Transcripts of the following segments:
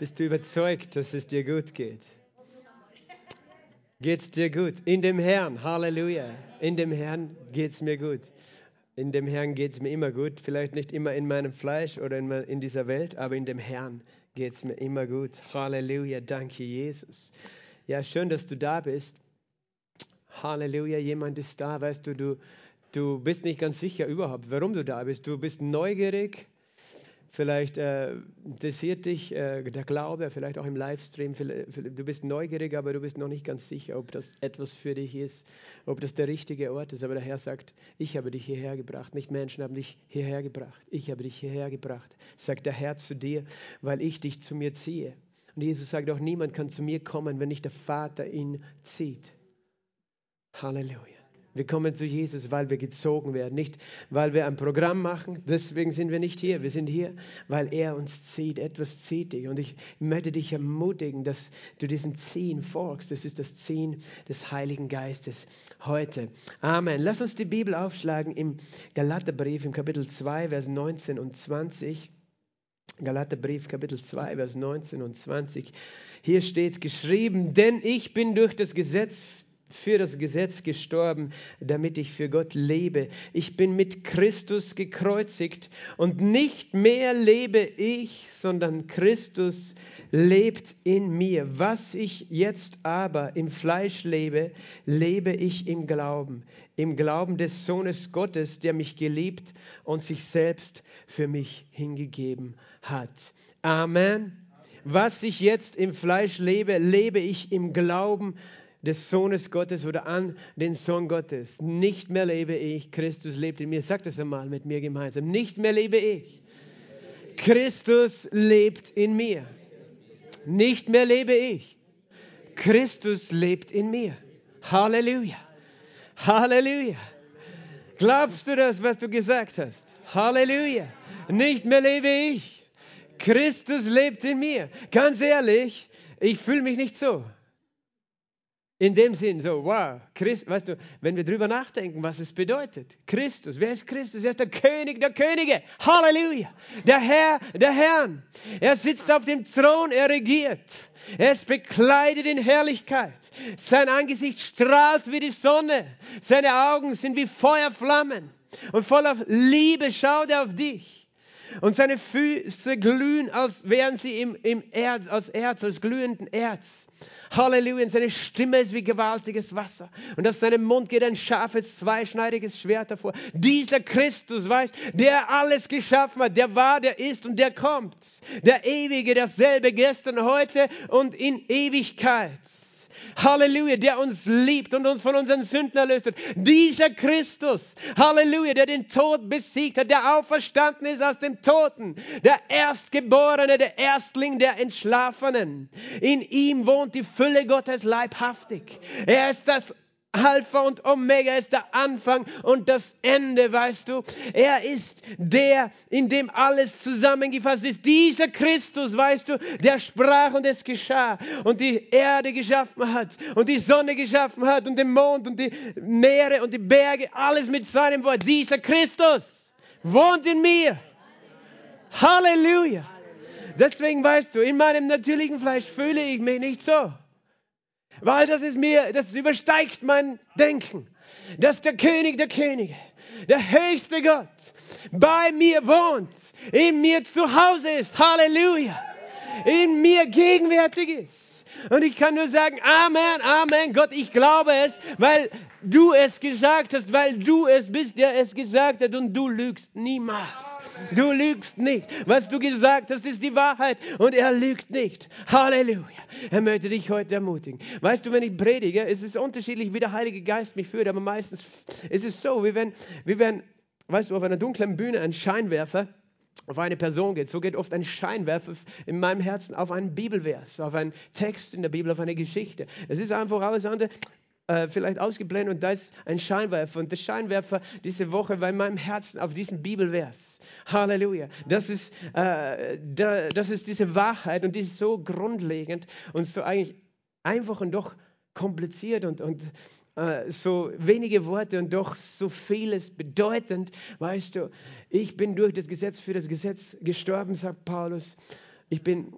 Bist du überzeugt, dass es dir gut geht? Geht es dir gut? In dem Herrn, Halleluja. In dem Herrn geht es mir gut. In dem Herrn geht es mir immer gut. Vielleicht nicht immer in meinem Fleisch oder in, in dieser Welt, aber in dem Herrn geht es mir immer gut. Halleluja. Danke, Jesus. Ja, schön, dass du da bist. Halleluja. Jemand ist da. Weißt du, du, du bist nicht ganz sicher überhaupt, warum du da bist. Du bist neugierig Vielleicht äh, interessiert dich äh, der Glaube, vielleicht auch im Livestream. Du bist neugierig, aber du bist noch nicht ganz sicher, ob das etwas für dich ist, ob das der richtige Ort ist. Aber der Herr sagt, ich habe dich hierher gebracht. Nicht Menschen haben dich hierher gebracht. Ich habe dich hierher gebracht, sagt der Herr zu dir, weil ich dich zu mir ziehe. Und Jesus sagt auch, niemand kann zu mir kommen, wenn nicht der Vater ihn zieht. Halleluja. Wir kommen zu Jesus, weil wir gezogen werden, nicht weil wir ein Programm machen. Deswegen sind wir nicht hier. Wir sind hier, weil er uns zieht. Etwas zieht dich. Und ich möchte dich ermutigen, dass du diesen Ziehen folgst. Das ist das Ziehen des Heiligen Geistes heute. Amen. Lass uns die Bibel aufschlagen im Galaterbrief im Kapitel 2, Vers 19 und 20. Galaterbrief, Kapitel 2, Vers 19 und 20. Hier steht geschrieben, denn ich bin durch das Gesetz für das Gesetz gestorben, damit ich für Gott lebe. Ich bin mit Christus gekreuzigt und nicht mehr lebe ich, sondern Christus lebt in mir. Was ich jetzt aber im Fleisch lebe, lebe ich im Glauben, im Glauben des Sohnes Gottes, der mich geliebt und sich selbst für mich hingegeben hat. Amen. Was ich jetzt im Fleisch lebe, lebe ich im Glauben des Sohnes Gottes oder an den Sohn Gottes. Nicht mehr lebe ich, Christus lebt in mir. Sag das einmal mit mir gemeinsam. Nicht mehr lebe ich. Christus lebt in mir. Nicht mehr lebe ich. Christus lebt in mir. Halleluja. Halleluja. Glaubst du das, was du gesagt hast? Halleluja. Nicht mehr lebe ich. Christus lebt in mir. Ganz ehrlich, ich fühle mich nicht so. In dem Sinn, so, wow, Christ, weißt du, wenn wir drüber nachdenken, was es bedeutet, Christus, wer ist Christus? Er ist der König der Könige, Halleluja, der Herr der Herrn. Er sitzt auf dem Thron, er regiert. Er ist bekleidet in Herrlichkeit. Sein Angesicht strahlt wie die Sonne. Seine Augen sind wie Feuerflammen. Und voller Liebe schaut er auf dich. Und seine Füße glühen, als wären sie im, im Erz, aus Erz, aus glühenden Erz. Halleluja. Seine Stimme ist wie gewaltiges Wasser. Und aus seinem Mund geht ein scharfes, zweischneidiges Schwert hervor. Dieser Christus, weißt, der alles geschaffen hat, der war, der ist und der kommt. Der Ewige, derselbe gestern, heute und in Ewigkeit. Halleluja, der uns liebt und uns von unseren Sünden erlöst hat. Dieser Christus, Halleluja, der den Tod besiegt hat, der auferstanden ist aus dem Toten, der Erstgeborene, der Erstling der Entschlafenen. In ihm wohnt die Fülle Gottes leibhaftig. Er ist das Alpha und Omega ist der Anfang und das Ende, weißt du. Er ist der, in dem alles zusammengefasst ist. Dieser Christus, weißt du, der sprach und es geschah und die Erde geschaffen hat und die Sonne geschaffen hat und den Mond und die Meere und die Berge, alles mit seinem Wort. Dieser Christus wohnt in mir. Halleluja. Deswegen weißt du, in meinem natürlichen Fleisch fühle ich mich nicht so weil das ist mir, das übersteigt mein Denken, dass der König der Könige, der höchste Gott, bei mir wohnt, in mir zu Hause ist, Halleluja, in mir gegenwärtig ist. Und ich kann nur sagen, Amen, Amen, Gott, ich glaube es, weil du es gesagt hast, weil du es bist, der es gesagt hat und du lügst niemals. Du lügst nicht. Was du gesagt hast, ist die Wahrheit und er lügt nicht. Halleluja. Er möchte dich heute ermutigen. Weißt du, wenn ich predige, ist es unterschiedlich, wie der Heilige Geist mich führt, aber meistens ist es so, wie wenn, wie wenn weißt du, auf einer dunklen Bühne ein Scheinwerfer auf eine Person geht. So geht oft ein Scheinwerfer in meinem Herzen auf einen Bibelvers, auf einen Text in der Bibel, auf eine Geschichte. Es ist einfach alles andere äh, vielleicht ausgeblendet und da ist ein Scheinwerfer. Und der Scheinwerfer diese Woche war in meinem Herzen auf diesen Bibelvers. Halleluja. Das ist, äh, da, das ist diese Wahrheit und die ist so grundlegend und so eigentlich einfach und doch kompliziert und, und äh, so wenige Worte und doch so vieles bedeutend. Weißt du, ich bin durch das Gesetz für das Gesetz gestorben, sagt Paulus. Ich bin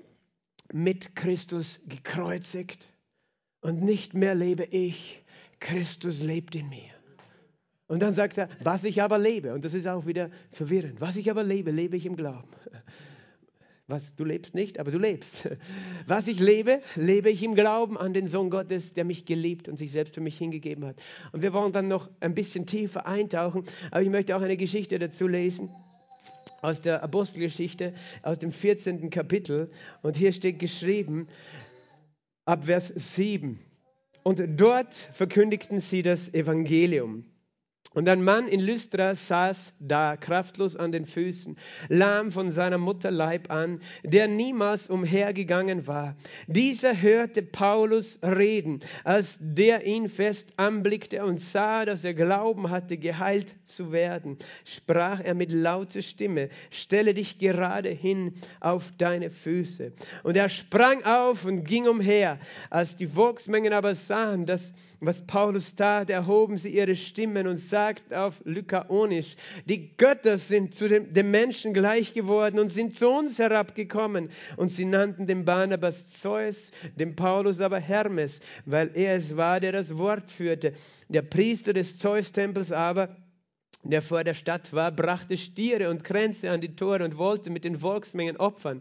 mit Christus gekreuzigt und nicht mehr lebe ich, Christus lebt in mir. Und dann sagt er, was ich aber lebe, und das ist auch wieder verwirrend, was ich aber lebe, lebe ich im Glauben. Was du lebst nicht, aber du lebst. Was ich lebe, lebe ich im Glauben an den Sohn Gottes, der mich geliebt und sich selbst für mich hingegeben hat. Und wir wollen dann noch ein bisschen tiefer eintauchen, aber ich möchte auch eine Geschichte dazu lesen aus der Apostelgeschichte, aus dem 14. Kapitel. Und hier steht geschrieben, ab Vers 7. Und dort verkündigten sie das Evangelium. Und ein Mann in Lystra saß da, kraftlos an den Füßen, lahm von seiner Mutter Leib an, der niemals umhergegangen war. Dieser hörte Paulus reden, als der ihn fest anblickte und sah, dass er Glauben hatte, geheilt zu werden, sprach er mit lauter Stimme, stelle dich gerade hin auf deine Füße. Und er sprang auf und ging umher. Als die Volksmengen aber sahen, dass, was Paulus tat, erhoben sie ihre Stimmen und sagten, sagt auf Lykaonisch, die Götter sind zu dem, dem Menschen gleich geworden und sind zu uns herabgekommen. Und sie nannten den Barnabas Zeus, den Paulus aber Hermes, weil er es war, der das Wort führte. Der Priester des Zeus-Tempels aber, der vor der Stadt war, brachte Stiere und Kränze an die Tore und wollte mit den Volksmengen opfern.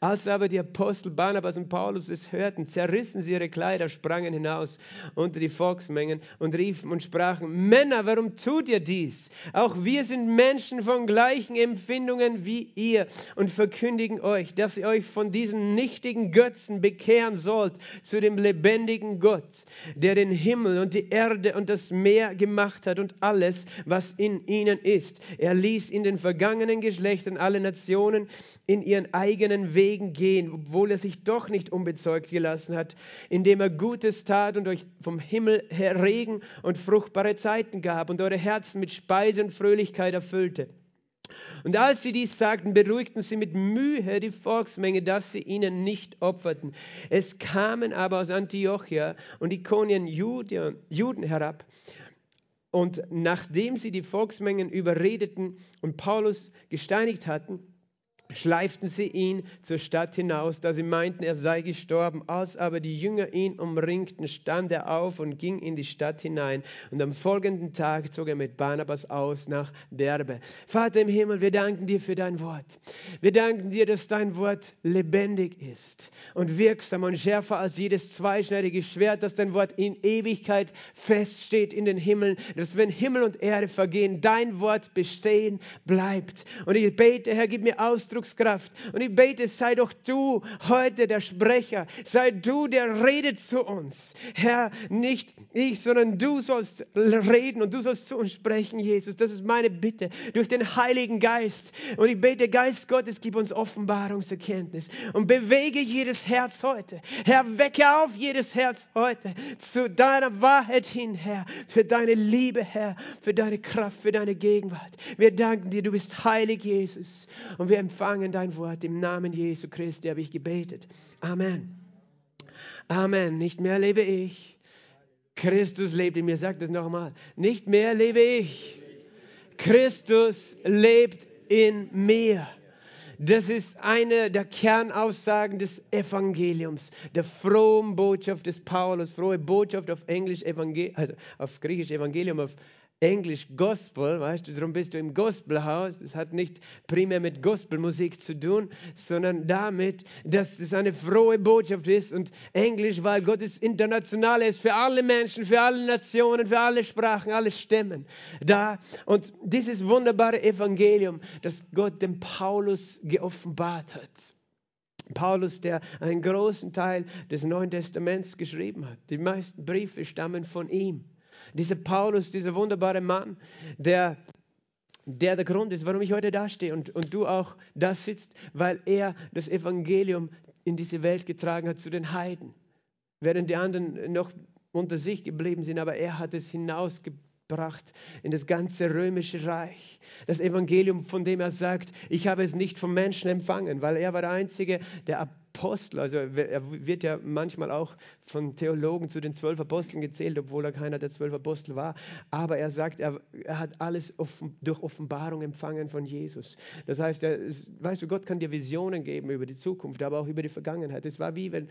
Als aber die Apostel Barnabas und Paulus es hörten, zerrissen sie ihre Kleider, sprangen hinaus unter die Volksmengen und riefen und sprachen, Männer, warum tut ihr dies? Auch wir sind Menschen von gleichen Empfindungen wie ihr und verkündigen euch, dass ihr euch von diesen nichtigen Götzen bekehren sollt zu dem lebendigen Gott, der den Himmel und die Erde und das Meer gemacht hat und alles, was in ihnen ist. Er ließ in den vergangenen Geschlechtern alle Nationen in ihren eigenen Weg Wegen gehen, obwohl er sich doch nicht unbezeugt gelassen hat, indem er Gutes tat und euch vom Himmel her Regen und fruchtbare Zeiten gab und eure Herzen mit Speise und Fröhlichkeit erfüllte. Und als sie dies sagten, beruhigten sie mit Mühe die Volksmenge, dass sie ihnen nicht opferten. Es kamen aber aus Antiochia und Ikonien Juden herab. Und nachdem sie die Volksmengen überredeten und Paulus gesteinigt hatten, schleiften sie ihn zur Stadt hinaus, da sie meinten, er sei gestorben. Als aber die Jünger ihn umringten, stand er auf und ging in die Stadt hinein. Und am folgenden Tag zog er mit Barnabas aus nach Derbe. Vater im Himmel, wir danken dir für dein Wort. Wir danken dir, dass dein Wort lebendig ist und wirksam und schärfer als jedes zweischneidige Schwert, dass dein Wort in Ewigkeit feststeht in den Himmeln, dass wenn Himmel und Erde vergehen, dein Wort bestehen bleibt. Und ich bete, Herr, gib mir Ausdruck Ausdruckskraft. Und ich bete, sei doch du heute der Sprecher, sei du der redet zu uns. Herr, nicht ich, sondern du sollst reden und du sollst zu uns sprechen, Jesus. Das ist meine Bitte durch den Heiligen Geist. Und ich bete, Geist Gottes, gib uns Offenbarungserkenntnis und bewege jedes Herz heute. Herr, wecke auf jedes Herz heute zu deiner Wahrheit hin, Herr, für deine Liebe, Herr, für deine Kraft, für deine Gegenwart. Wir danken dir, du bist heilig, Jesus. Und wir empfangen empfangen dein Wort. Im Namen Jesu Christi habe ich gebetet. Amen. Amen. Nicht mehr lebe ich. Christus lebt in mir. Sag das nochmal. Nicht mehr lebe ich. Christus lebt in mir. Das ist eine der Kernaussagen des Evangeliums, der frohen Botschaft des Paulus, frohe Botschaft auf Englisch, Evangel also auf Griechisch Evangelium, auf Englisch Gospel, weißt du, darum bist du im Gospelhaus. Das hat nicht primär mit Gospelmusik zu tun, sondern damit, dass es eine frohe Botschaft ist und Englisch, weil Gott ist international, ist für alle Menschen, für alle Nationen, für alle Sprachen, alle Stämmen da. Und dieses wunderbare Evangelium, das Gott dem Paulus geoffenbart hat. Paulus, der einen großen Teil des Neuen Testaments geschrieben hat. Die meisten Briefe stammen von ihm. Dieser Paulus, dieser wunderbare Mann, der der der Grund ist, warum ich heute da stehe und, und du auch da sitzt, weil er das Evangelium in diese Welt getragen hat zu den Heiden. Während die anderen noch unter sich geblieben sind, aber er hat es hinausgebracht in das ganze römische Reich. Das Evangelium, von dem er sagt, ich habe es nicht vom Menschen empfangen, weil er war der Einzige, der Apostel, also er wird ja manchmal auch von Theologen zu den zwölf Aposteln gezählt, obwohl er keiner der zwölf Apostel war. Aber er sagt, er, er hat alles offen, durch Offenbarung empfangen von Jesus. Das heißt, er, weißt du, Gott kann dir Visionen geben über die Zukunft, aber auch über die Vergangenheit. Es war wie wenn,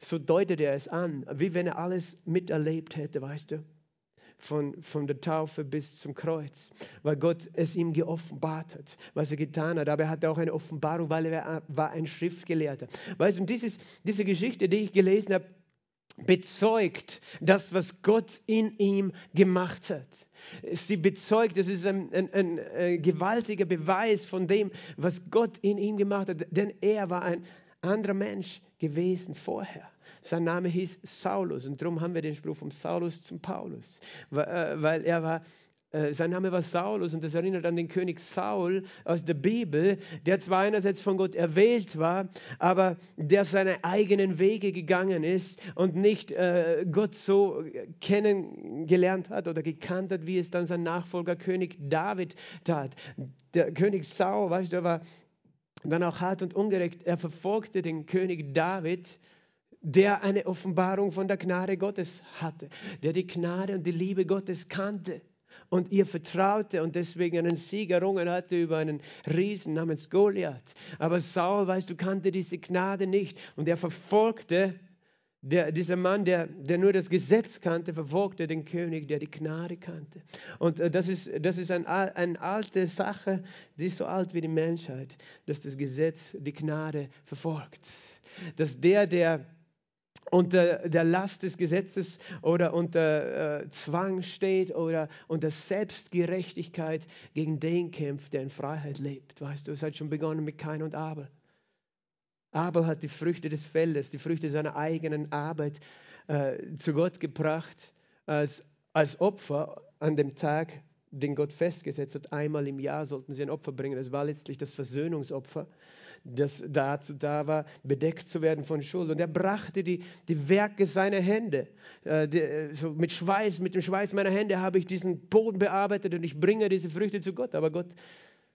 so deutet er es an, wie wenn er alles miterlebt hätte, weißt du von, von der Taufe bis zum Kreuz, weil Gott es ihm geoffenbart hat, was er getan hat. Aber er hatte auch eine Offenbarung, weil er war ein Schriftgelehrter. Weißt du, dieses, diese Geschichte, die ich gelesen habe, bezeugt das, was Gott in ihm gemacht hat. Sie bezeugt, es ist ein, ein, ein, ein, gewaltiger Beweis von dem, was Gott in ihm gemacht hat, denn er war ein anderer Mensch gewesen vorher. Sein Name hieß Saulus und darum haben wir den Spruch vom Saulus zum Paulus, weil äh, er war äh, sein Name war Saulus und das erinnert an den König Saul aus der Bibel, der zwar einerseits von Gott erwählt war, aber der seine eigenen Wege gegangen ist und nicht äh, Gott so kennengelernt hat oder gekannt hat, wie es dann sein Nachfolger König David tat. Der König Saul, weißt du, war dann auch hart und ungerecht. Er verfolgte den König David der eine Offenbarung von der Gnade Gottes hatte, der die Gnade und die Liebe Gottes kannte und ihr vertraute und deswegen einen Sieg errungen hatte über einen Riesen namens Goliath. Aber Saul, weißt du, kannte diese Gnade nicht und er verfolgte, der, dieser Mann, der, der nur das Gesetz kannte, verfolgte den König, der die Gnade kannte. Und äh, das ist, das ist ein, eine alte Sache, die ist so alt wie die Menschheit, dass das Gesetz die Gnade verfolgt. Dass der, der unter der Last des Gesetzes oder unter äh, Zwang steht oder unter Selbstgerechtigkeit gegen den kämpft, der in Freiheit lebt. Weißt du, es hat schon begonnen mit Kain und Abel. Abel hat die Früchte des Feldes, die Früchte seiner eigenen Arbeit äh, zu Gott gebracht als, als Opfer an dem Tag, den Gott festgesetzt hat. Einmal im Jahr sollten sie ein Opfer bringen. Das war letztlich das Versöhnungsopfer das dazu da war, bedeckt zu werden von Schuld. Und er brachte die, die Werke seiner Hände. Äh, die, so mit Schweiß, mit dem Schweiß meiner Hände habe ich diesen Boden bearbeitet und ich bringe diese Früchte zu Gott. Aber Gott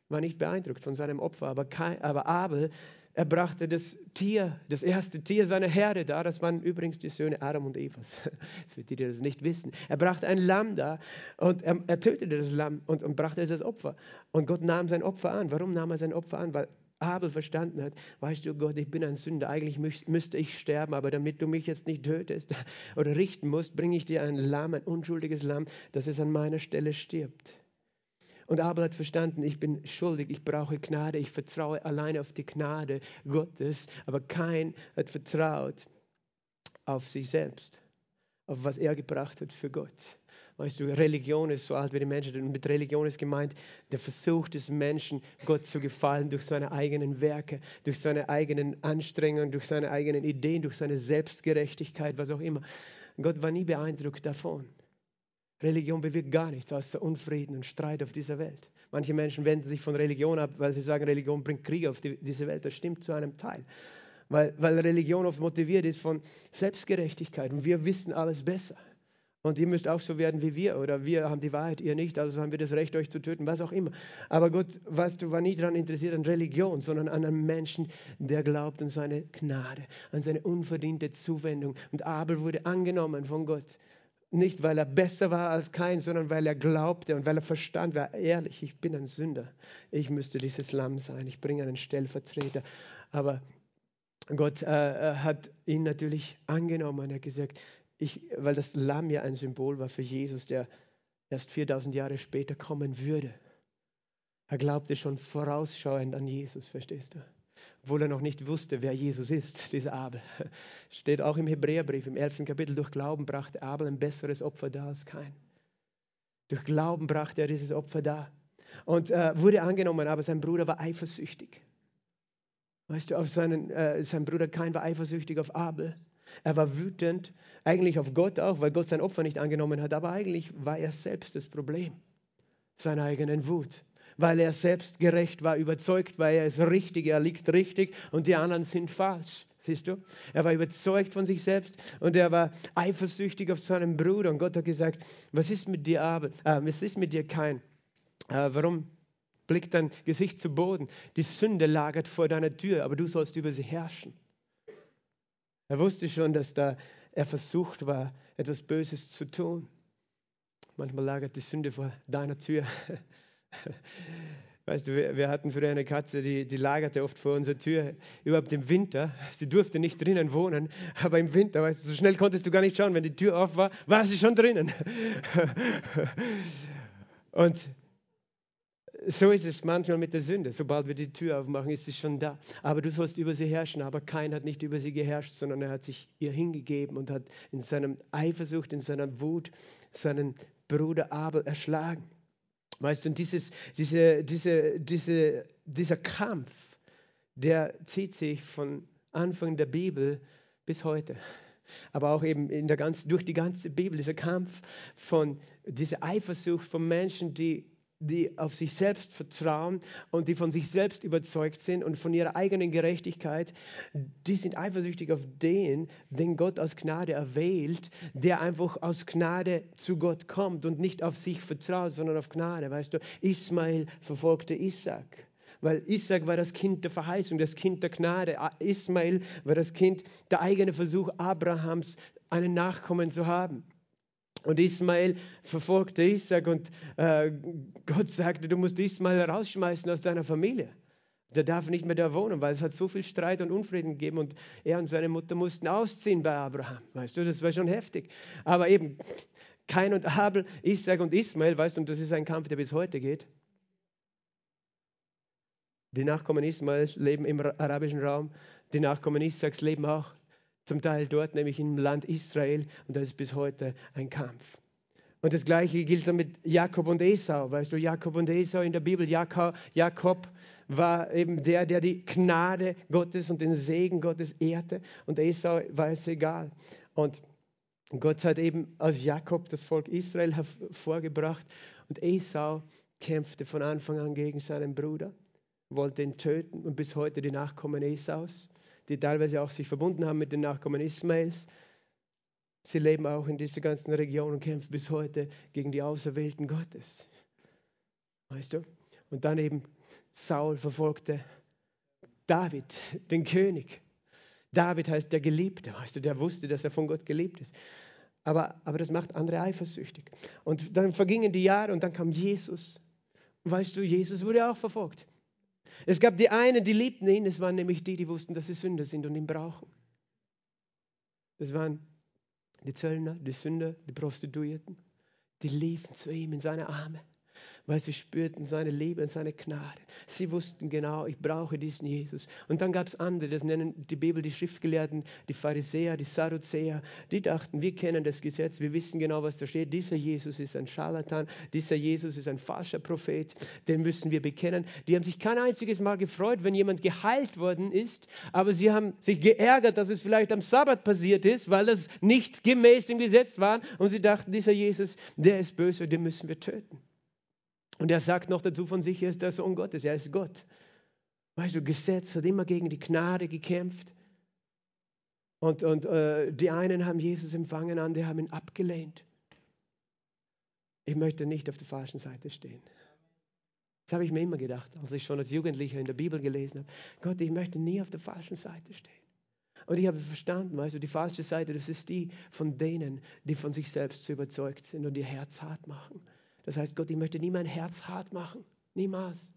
war nicht beeindruckt von seinem Opfer. Aber, kein, aber Abel, er brachte das Tier, das erste Tier seiner Herde da. Das waren übrigens die Söhne Adam und Evas, für die, die das nicht wissen. Er brachte ein Lamm da und er, er tötete das Lamm und, und brachte es als Opfer. Und Gott nahm sein Opfer an. Warum nahm er sein Opfer an? Weil Abel verstanden hat, weißt du Gott, ich bin ein Sünder, eigentlich müsste ich sterben, aber damit du mich jetzt nicht tötest oder richten musst, bringe ich dir ein Lamm, ein unschuldiges Lamm, dass es an meiner Stelle stirbt. Und Abel hat verstanden, ich bin schuldig, ich brauche Gnade, ich vertraue alleine auf die Gnade Gottes, aber kein hat vertraut auf sich selbst, auf was er gebracht hat für Gott. Weißt du, Religion ist so alt wie die Menschen. Und mit Religion ist gemeint, der Versuch des Menschen, Gott zu gefallen durch seine eigenen Werke, durch seine eigenen Anstrengungen, durch seine eigenen Ideen, durch seine Selbstgerechtigkeit, was auch immer. Gott war nie beeindruckt davon. Religion bewirkt gar nichts außer Unfrieden und Streit auf dieser Welt. Manche Menschen wenden sich von Religion ab, weil sie sagen, Religion bringt Krieg auf die, diese Welt. Das stimmt zu einem Teil. Weil, weil Religion oft motiviert ist von Selbstgerechtigkeit und wir wissen alles besser. Und ihr müsst auch so werden wie wir. Oder wir haben die Wahrheit, ihr nicht. Also haben wir das Recht, euch zu töten, was auch immer. Aber Gott, weißt du, war nicht daran interessiert an Religion, sondern an einen Menschen, der glaubt an seine Gnade, an seine unverdiente Zuwendung. Und Abel wurde angenommen von Gott. Nicht, weil er besser war als kein, sondern weil er glaubte und weil er verstand, war ehrlich, ich bin ein Sünder. Ich müsste dieses Lamm sein. Ich bringe einen Stellvertreter. Aber Gott äh, äh hat ihn natürlich angenommen. Er hat gesagt, ich, weil das Lamm ja ein Symbol war für Jesus, der erst 4000 Jahre später kommen würde. Er glaubte schon vorausschauend an Jesus, verstehst du? Obwohl er noch nicht wusste, wer Jesus ist, dieser Abel. Steht auch im Hebräerbrief, im 11. Kapitel, durch Glauben brachte Abel ein besseres Opfer dar als kein. Durch Glauben brachte er dieses Opfer dar und äh, wurde angenommen, aber sein Bruder war eifersüchtig. Weißt du, auf seinen, äh, sein Bruder Kain war eifersüchtig auf Abel. Er war wütend, eigentlich auf Gott auch, weil Gott sein Opfer nicht angenommen hat, aber eigentlich war er selbst das Problem, seiner eigenen Wut, weil er selbst gerecht war, überzeugt war, er ist richtig, er liegt richtig und die anderen sind falsch. Siehst du? Er war überzeugt von sich selbst und er war eifersüchtig auf seinen Bruder. Und Gott hat gesagt: Was ist mit dir, Abel? Äh, was ist mit dir, Kein? Äh, warum blickt dein Gesicht zu Boden? Die Sünde lagert vor deiner Tür, aber du sollst über sie herrschen. Er wusste schon, dass da er versucht war, etwas Böses zu tun. Manchmal lagert die Sünde vor deiner Tür. Weißt du, wir, hatten früher eine Katze, die, die lagerte oft vor unserer Tür, überhaupt im Winter. Sie durfte nicht drinnen wohnen, aber im Winter, weißt du, so schnell konntest du gar nicht schauen. Wenn die Tür auf war, war sie schon drinnen. Und so ist es manchmal mit der Sünde. Sobald wir die Tür aufmachen, ist sie schon da. Aber du sollst über sie herrschen. Aber kein hat nicht über sie geherrscht, sondern er hat sich ihr hingegeben und hat in seinem Eifersucht, in seiner Wut seinen Bruder Abel erschlagen. Weißt du, und dieses, diese, diese, diese, dieser Kampf, der zieht sich von Anfang der Bibel bis heute. Aber auch eben in der ganzen, durch die ganze Bibel, dieser Kampf von dieser Eifersucht von Menschen, die die auf sich selbst vertrauen und die von sich selbst überzeugt sind und von ihrer eigenen Gerechtigkeit, die sind eifersüchtig auf den, den Gott aus Gnade erwählt, der einfach aus Gnade zu Gott kommt und nicht auf sich vertraut, sondern auf Gnade. Weißt du, Ismael verfolgte Isaac. Weil Isaac war das Kind der Verheißung, das Kind der Gnade. Ismael war das Kind, der eigene Versuch Abrahams, einen Nachkommen zu haben. Und Ismael verfolgte Isaac und äh, Gott sagte, du musst Ismael rausschmeißen aus deiner Familie. Der darf nicht mehr da wohnen, weil es hat so viel Streit und Unfrieden gegeben und er und seine Mutter mussten ausziehen bei Abraham. Weißt du, das war schon heftig. Aber eben, Kain und Abel, Isaac und Ismael, weißt du, und das ist ein Kampf, der bis heute geht. Die Nachkommen Ismaels leben im arabischen Raum, die Nachkommen Isaaks leben auch zum Teil dort, nämlich im Land Israel. Und das ist bis heute ein Kampf. Und das Gleiche gilt dann mit Jakob und Esau. Weißt du, Jakob und Esau in der Bibel, Jakob, war eben der, der die Gnade Gottes und den Segen Gottes ehrte. Und Esau war es egal. Und Gott hat eben aus Jakob das Volk Israel hervorgebracht. Und Esau kämpfte von Anfang an gegen seinen Bruder, wollte ihn töten. Und bis heute die Nachkommen Esaus die teilweise auch sich verbunden haben mit den Nachkommen Ismaels. Sie leben auch in dieser ganzen Region und kämpfen bis heute gegen die Auserwählten Gottes. Weißt du? Und dann eben Saul verfolgte David, den König. David heißt der Geliebte, weißt du, der wusste, dass er von Gott geliebt ist. Aber, aber das macht andere eifersüchtig. Und dann vergingen die Jahre und dann kam Jesus. Weißt du, Jesus wurde auch verfolgt. Es gab die einen, die liebten ihn, es waren nämlich die, die wussten, dass sie Sünder sind und ihn brauchen. Das waren die Zöllner, die Sünder, die Prostituierten. Die liefen zu ihm in seine Arme weil sie spürten seine Liebe und seine Gnade. Sie wussten genau, ich brauche diesen Jesus. Und dann gab es andere, das nennen die Bibel die Schriftgelehrten, die Pharisäer, die Sadduzäer, die dachten, wir kennen das Gesetz, wir wissen genau, was da steht. Dieser Jesus ist ein Scharlatan, dieser Jesus ist ein falscher Prophet, den müssen wir bekennen. Die haben sich kein einziges Mal gefreut, wenn jemand geheilt worden ist, aber sie haben sich geärgert, dass es vielleicht am Sabbat passiert ist, weil das nicht gemäß dem Gesetz war. Und sie dachten, dieser Jesus, der ist böse, den müssen wir töten. Und er sagt noch dazu von sich, er ist der Sohn Gottes, er ist Gott. Weißt du, Gesetz hat immer gegen die Gnade gekämpft. Und, und äh, die einen haben Jesus empfangen, andere haben ihn abgelehnt. Ich möchte nicht auf der falschen Seite stehen. Das habe ich mir immer gedacht, als ich schon als Jugendlicher in der Bibel gelesen habe. Gott, ich möchte nie auf der falschen Seite stehen. Und ich habe verstanden, weißt du, die falsche Seite, das ist die von denen, die von sich selbst zu überzeugt sind und ihr Herz hart machen. Das heißt, Gott, ich möchte nie mein Herz hart machen. Niemals.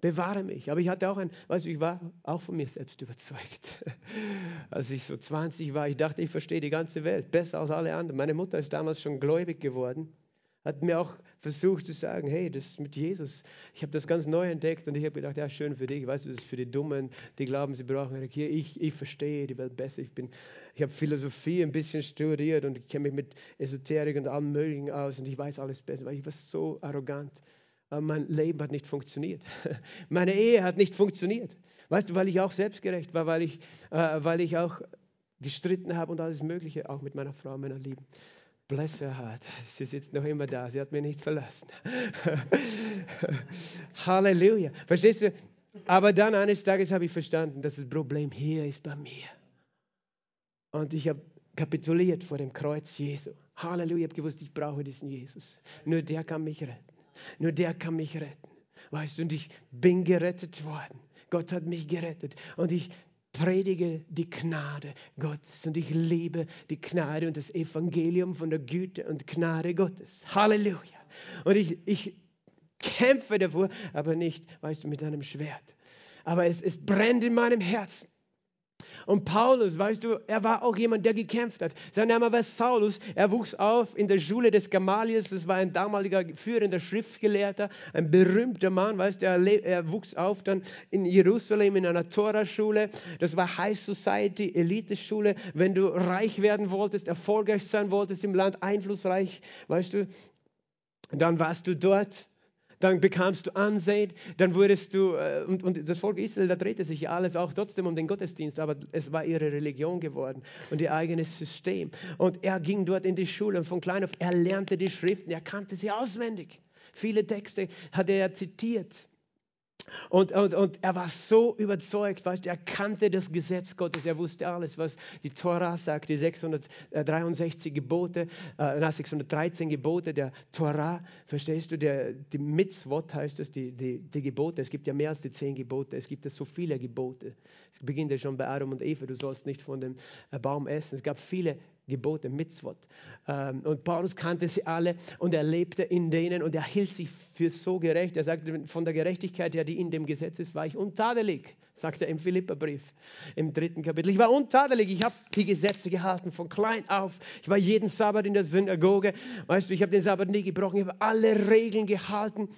Bewahre mich. Aber ich hatte auch ein, weißt du, ich war auch von mir selbst überzeugt. Als ich so 20 war, ich dachte, ich verstehe die ganze Welt besser als alle anderen. Meine Mutter ist damals schon gläubig geworden hat mir auch versucht zu sagen, hey, das mit Jesus, ich habe das ganz neu entdeckt und ich habe gedacht, ja, schön für dich, weißt du, das ist für die Dummen, die glauben, sie brauchen eine Kirche. Ich, ich verstehe die Welt besser. Ich, ich habe Philosophie ein bisschen studiert und ich kenne mich mit Esoterik und allem Möglichen aus und ich weiß alles besser, weil ich war so arrogant. Aber mein Leben hat nicht funktioniert. Meine Ehe hat nicht funktioniert. Weißt du, weil ich auch selbstgerecht war, weil ich, äh, weil ich auch gestritten habe und alles Mögliche, auch mit meiner Frau, meiner Lieben. Bless her heart. Sie sitzt noch immer da. Sie hat mich nicht verlassen. Halleluja. Verstehst du? Aber dann eines Tages habe ich verstanden, dass das Problem hier ist bei mir. Und ich habe kapituliert vor dem Kreuz Jesu. Halleluja. Ich habe gewusst, ich brauche diesen Jesus. Nur der kann mich retten. Nur der kann mich retten. Weißt du, und ich bin gerettet worden. Gott hat mich gerettet. Und ich predige die Gnade Gottes und ich liebe die Gnade und das Evangelium von der Güte und Gnade Gottes. Halleluja. Und ich, ich kämpfe davor, aber nicht, weißt du, mit einem Schwert. Aber es, es brennt in meinem Herzen. Und Paulus, weißt du, er war auch jemand, der gekämpft hat. Sein Name war Saulus. Er wuchs auf in der Schule des Gamaliels. Das war ein damaliger führender Schriftgelehrter, ein berühmter Mann, weißt du. Er, er wuchs auf dann in Jerusalem in einer Tora-Schule. Das war High Society, Elite-Schule. Wenn du reich werden wolltest, erfolgreich sein wolltest im Land, einflussreich, weißt du, dann warst du dort dann bekamst du Ansehen, dann wurdest du, äh, und, und das Volk Israel, da drehte sich alles auch trotzdem um den Gottesdienst, aber es war ihre Religion geworden und ihr eigenes System. Und er ging dort in die Schule und von klein auf, er lernte die Schriften, er kannte sie auswendig. Viele Texte hat er zitiert. Und, und, und er war so überzeugt, weißt, er kannte das Gesetz Gottes, er wusste alles, was die Tora sagt, die 663 Gebote, äh, 613 Gebote der Tora, verstehst du, der, die Mitzvot heißt es, die, die, die Gebote, es gibt ja mehr als die zehn Gebote, es gibt ja so viele Gebote. Es beginnt ja schon bei Adam und Eva, du sollst nicht von dem äh, Baum essen, es gab viele Gebote, Mitzvot. Ähm, und Paulus kannte sie alle und er lebte in denen und er hielt sich für so gerecht. Er sagte, von der Gerechtigkeit her, die in dem Gesetz ist, war ich untadelig, sagt er im Philipperbrief im dritten Kapitel. Ich war untadelig, ich habe die Gesetze gehalten von klein auf. Ich war jeden Sabbat in der Synagoge. Weißt du, ich habe den Sabbat nie gebrochen, ich habe alle Regeln gehalten.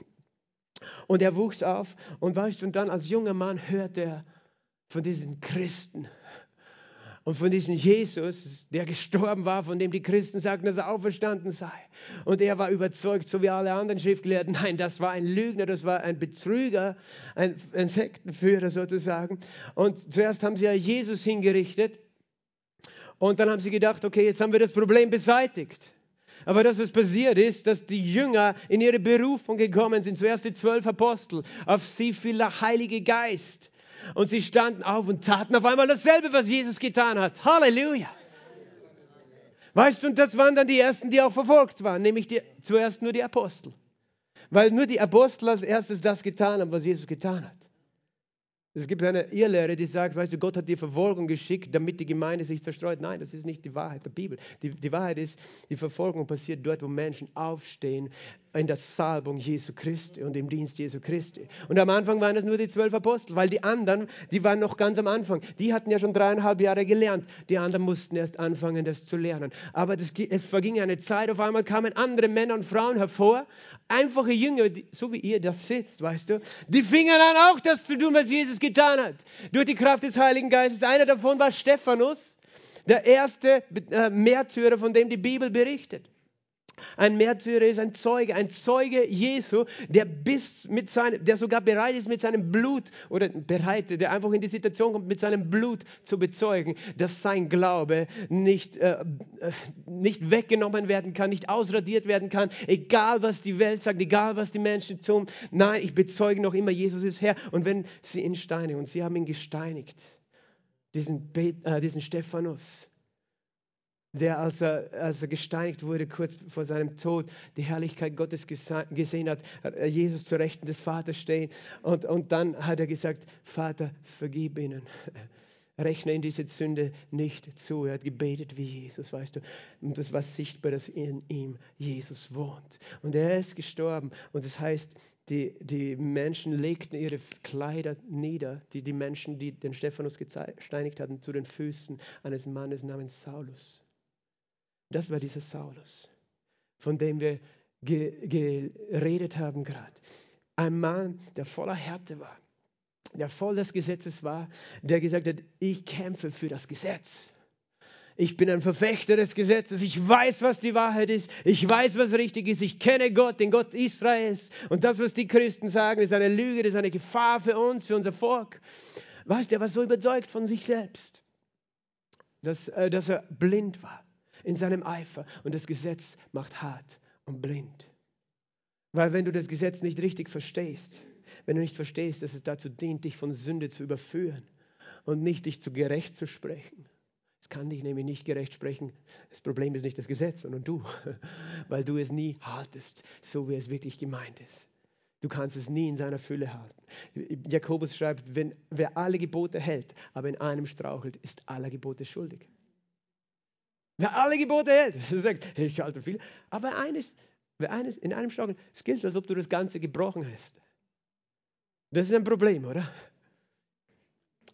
Und er wuchs auf und weißt du, und dann als junger Mann hörte er von diesen Christen, und von diesem Jesus, der gestorben war, von dem die Christen sagten, dass er auferstanden sei. Und er war überzeugt, so wie alle anderen Schriftgelehrten, nein, das war ein Lügner, das war ein Betrüger, ein, ein Sektenführer sozusagen. Und zuerst haben sie ja Jesus hingerichtet und dann haben sie gedacht, okay, jetzt haben wir das Problem beseitigt. Aber das, was passiert ist, dass die Jünger in ihre Berufung gekommen sind, zuerst die zwölf Apostel, auf sie fiel der Heilige Geist. Und sie standen auf und taten auf einmal dasselbe, was Jesus getan hat. Halleluja. Weißt du, und das waren dann die ersten, die auch verfolgt waren, nämlich die, zuerst nur die Apostel. Weil nur die Apostel als erstes das getan haben, was Jesus getan hat. Es gibt eine Irrlehre, die sagt, weißt du, Gott hat die Verfolgung geschickt, damit die Gemeinde sich zerstreut. Nein, das ist nicht die Wahrheit der Bibel. Die, die Wahrheit ist, die Verfolgung passiert dort, wo Menschen aufstehen in der Salbung Jesu Christi und im Dienst Jesu Christi. Und am Anfang waren es nur die zwölf Apostel, weil die anderen, die waren noch ganz am Anfang. Die hatten ja schon dreieinhalb Jahre gelernt. Die anderen mussten erst anfangen, das zu lernen. Aber das, es verging eine Zeit, auf einmal kamen andere Männer und Frauen hervor, einfache Jünger, die, so wie ihr das sitzt, weißt du, die fingen an auch das zu tun, was Jesus getan hat. Durch die Kraft des Heiligen Geistes. Einer davon war Stephanus, der erste äh, Märtyrer, von dem die Bibel berichtet. Ein Märtyrer ist ein Zeuge, ein Zeuge Jesu, der, bis mit seinem, der sogar bereit ist, mit seinem Blut, oder bereit, der einfach in die Situation kommt, mit seinem Blut zu bezeugen, dass sein Glaube nicht, äh, nicht weggenommen werden kann, nicht ausradiert werden kann, egal was die Welt sagt, egal was die Menschen tun. Nein, ich bezeuge noch immer, Jesus ist Herr. Und wenn sie ihn steinigen, und sie haben ihn gesteinigt, diesen, äh, diesen Stephanus, der, als er, als er gesteinigt wurde, kurz vor seinem Tod, die Herrlichkeit Gottes gesehen hat, Jesus zu Rechten des Vaters stehen. Und, und dann hat er gesagt, Vater, vergib ihnen. Rechne in diese Sünde nicht zu. Er hat gebetet wie Jesus, weißt du. Und das war sichtbar, dass in ihm Jesus wohnt. Und er ist gestorben. Und das heißt, die, die Menschen legten ihre Kleider nieder, die, die Menschen, die den Stephanus gesteinigt hatten, zu den Füßen eines Mannes namens Saulus. Das war dieser Saulus, von dem wir ge geredet haben gerade. Ein Mann, der voller Härte war, der voll des Gesetzes war, der gesagt hat, ich kämpfe für das Gesetz. Ich bin ein Verfechter des Gesetzes. Ich weiß, was die Wahrheit ist. Ich weiß, was richtig ist. Ich kenne Gott, den Gott Israels. Und das, was die Christen sagen, ist eine Lüge, das ist eine Gefahr für uns, für unser Volk. Weißt du, er war so überzeugt von sich selbst, dass, äh, dass er blind war in seinem Eifer. Und das Gesetz macht hart und blind. Weil wenn du das Gesetz nicht richtig verstehst, wenn du nicht verstehst, dass es dazu dient, dich von Sünde zu überführen und nicht dich zu gerecht zu sprechen. Es kann dich nämlich nicht gerecht sprechen. Das Problem ist nicht das Gesetz, sondern du, weil du es nie haltest, so wie es wirklich gemeint ist. Du kannst es nie in seiner Fülle halten. Jakobus schreibt, wenn wer alle Gebote hält, aber in einem strauchelt, ist aller Gebote schuldig. Wer alle Gebote hält, du sagst, ich halte viel, aber eines, eines in einem strauchelt, es gilt, als ob du das Ganze gebrochen hast. Das ist ein Problem, oder?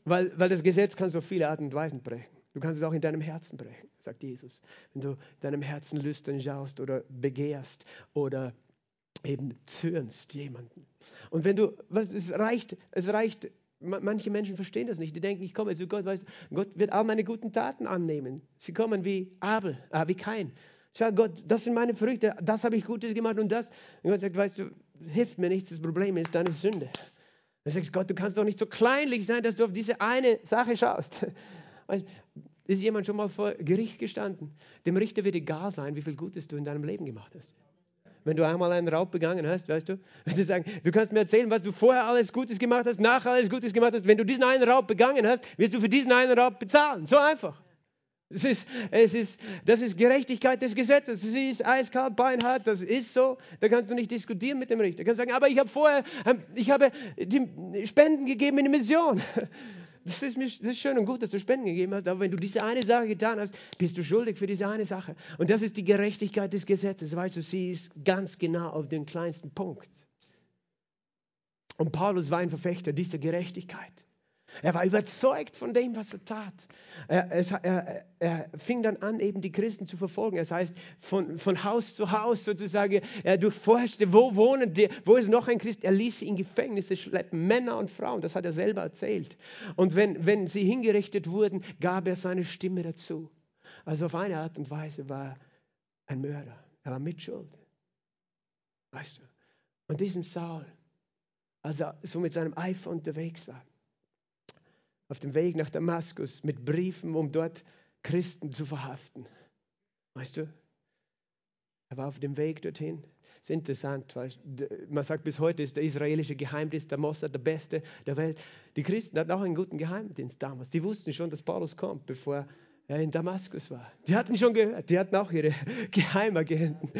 Weil, weil das Gesetz du auf viele Arten und Weisen brechen. Du kannst es auch in deinem Herzen brechen, sagt Jesus. Wenn du deinem Herzen lüstern schaust oder begehrst oder eben zürnst jemanden. Und wenn du, was, es reicht, es reicht, manche Menschen verstehen das nicht. Die denken, ich komme zu Gott, weißt, Gott wird all meine guten Taten annehmen. Sie kommen wie Abel, äh, wie Kain. Schau, Gott, das sind meine Früchte, das habe ich Gutes gemacht und das. Und Gott sagt, weißt du, hilft mir nichts, das Problem ist deine Sünde. Du sagst, Gott, du kannst doch nicht so kleinlich sein, dass du auf diese eine Sache schaust. Ist jemand schon mal vor Gericht gestanden? Dem Richter wird egal sein, wie viel Gutes du in deinem Leben gemacht hast. Wenn du einmal einen Raub begangen hast, weißt du, du, sagen, du kannst mir erzählen, was du vorher alles Gutes gemacht hast, nachher alles Gutes gemacht hast. Wenn du diesen einen Raub begangen hast, wirst du für diesen einen Raub bezahlen. So einfach. Es ist, es ist, das ist Gerechtigkeit des Gesetzes. Sie ist eiskalt, beinhart, das ist so. Da kannst du nicht diskutieren mit dem Richter. Du kannst sagen, aber ich habe vorher, ähm, ich habe die Spenden gegeben in die Mission. Das ist, das ist schön und gut, dass du Spenden gegeben hast, aber wenn du diese eine Sache getan hast, bist du schuldig für diese eine Sache. Und das ist die Gerechtigkeit des Gesetzes. Weißt du, sie ist ganz genau auf den kleinsten Punkt. Und Paulus war ein Verfechter dieser Gerechtigkeit. Er war überzeugt von dem, was er tat. Er, er, er, fing dann an, eben die Christen zu verfolgen. Das heißt, von, von Haus zu Haus sozusagen, er durchforschte, wo wohnen die, wo ist noch ein Christ. Er ließ sie in Gefängnisse schleppen, Männer und Frauen, das hat er selber erzählt. Und wenn, wenn sie hingerichtet wurden, gab er seine Stimme dazu. Also auf eine Art und Weise war er ein Mörder. Er war mitschuld. Weißt du? Und diesem Saul, als er so mit seinem Eifer unterwegs war, auf dem Weg nach Damaskus mit Briefen, um dort Christen zu verhaften. Weißt du? Er war auf dem Weg dorthin. Das ist interessant. Weißt, man sagt bis heute ist der israelische Geheimdienst der Mossad der beste der Welt. Die Christen hatten auch einen guten Geheimdienst damals. Die wussten schon, dass Paulus kommt, bevor er in Damaskus war. Die hatten schon gehört, die hatten auch ihre Geheimagenten.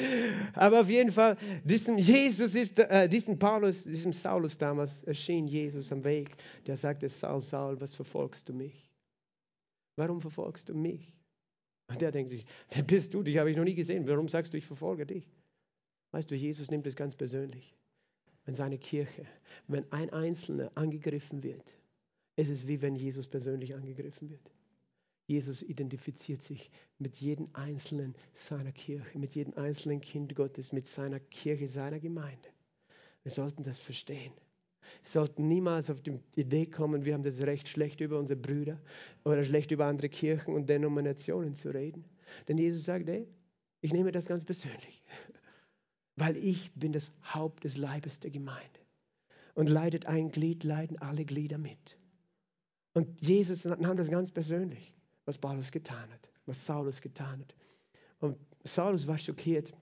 Aber auf jeden Fall, diesem Jesus ist, äh, diesem Paulus, diesem Saulus damals erschien Jesus am Weg. Der sagte, Saul, Saul, was verfolgst du mich? Warum verfolgst du mich? Und der denkt sich, wer bist du? Dich habe ich noch nie gesehen. Warum sagst du, ich verfolge dich? Weißt du, Jesus nimmt es ganz persönlich. Wenn seine Kirche, wenn ein Einzelner angegriffen wird, ist es wie wenn Jesus persönlich angegriffen wird. Jesus identifiziert sich mit jedem Einzelnen seiner Kirche, mit jedem einzelnen Kind Gottes, mit seiner Kirche, seiner Gemeinde. Wir sollten das verstehen. Wir sollten niemals auf die Idee kommen, wir haben das Recht, schlecht über unsere Brüder oder schlecht über andere Kirchen und Denominationen zu reden. Denn Jesus sagt, ey, ich nehme das ganz persönlich, weil ich bin das Haupt des Leibes der Gemeinde. Und leidet ein Glied, leiden alle Glieder mit. Und Jesus nahm das ganz persönlich was Paulus getan hat, was Saulus getan hat. Und Saulus war schockiert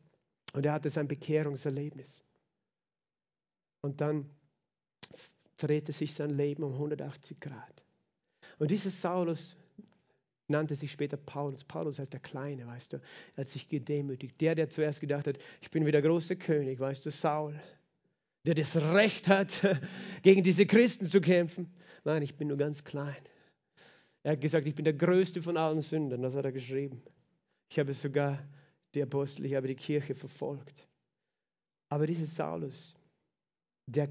und er hatte sein Bekehrungserlebnis. Und dann drehte sich sein Leben um 180 Grad. Und dieser Saulus nannte sich später Paulus. Paulus heißt der Kleine, weißt du. Er hat sich gedemütigt. Der, der zuerst gedacht hat, ich bin wie der große König, weißt du, Saul. Der das Recht hat, gegen diese Christen zu kämpfen. Nein, ich bin nur ganz klein. Er hat gesagt, ich bin der größte von allen Sündern. Das hat er geschrieben. Ich habe sogar die Apostel, ich habe die Kirche verfolgt. Aber dieser Saulus, der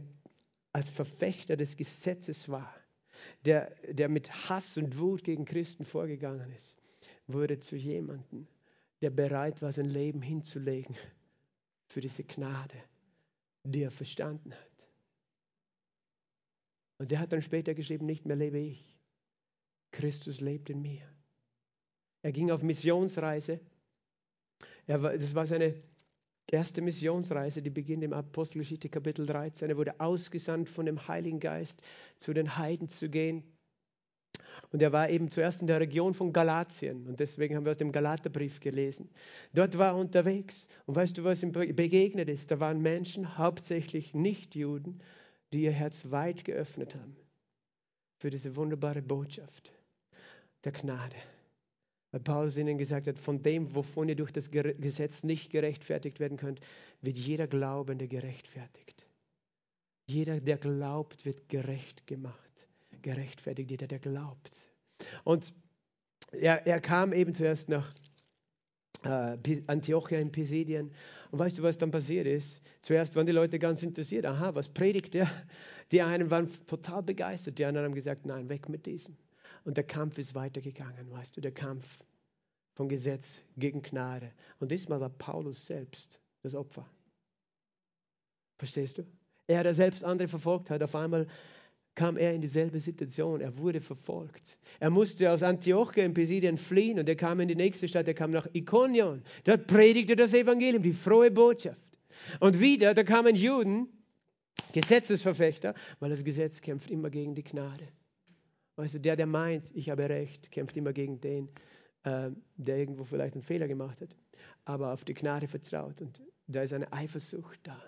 als Verfechter des Gesetzes war, der, der mit Hass und Wut gegen Christen vorgegangen ist, wurde zu jemandem, der bereit war, sein Leben hinzulegen für diese Gnade, die er verstanden hat. Und er hat dann später geschrieben, nicht mehr lebe ich, Christus lebt in mir. Er ging auf Missionsreise. War, das war seine erste Missionsreise, die beginnt im Apostelgeschichte Kapitel 13. Er wurde ausgesandt von dem Heiligen Geist, zu den Heiden zu gehen. Und er war eben zuerst in der Region von Galatien. Und deswegen haben wir aus dem Galaterbrief gelesen. Dort war er unterwegs. Und weißt du, was ihm begegnet ist? Da waren Menschen, hauptsächlich Nichtjuden, die ihr Herz weit geöffnet haben für diese wunderbare Botschaft der Gnade. Weil Paulus ihnen gesagt hat, von dem, wovon ihr durch das Gesetz nicht gerechtfertigt werden könnt, wird jeder Glaubende gerechtfertigt. Jeder, der glaubt, wird gerecht gemacht. Gerechtfertigt, jeder, der glaubt. Und er, er kam eben zuerst nach äh, Antiochia in Pisidien. Und weißt du, was dann passiert ist? Zuerst waren die Leute ganz interessiert. Aha, was predigt er? Die einen waren total begeistert, die anderen haben gesagt, nein, weg mit diesem. Und der Kampf ist weitergegangen, weißt du, der Kampf vom Gesetz gegen Gnade. Und diesmal war Paulus selbst das Opfer. Verstehst du? Er, der selbst andere verfolgt hat, auf einmal kam er in dieselbe Situation. Er wurde verfolgt. Er musste aus Antiochia in Pisidien fliehen und er kam in die nächste Stadt, er kam nach Ikonion. Dort predigte das Evangelium, die frohe Botschaft. Und wieder, da kamen Juden, Gesetzesverfechter, weil das Gesetz kämpft immer gegen die Gnade. Weißt du, der, der meint, ich habe Recht, kämpft immer gegen den, äh, der irgendwo vielleicht einen Fehler gemacht hat, aber auf die Gnade vertraut. Und da ist eine Eifersucht da.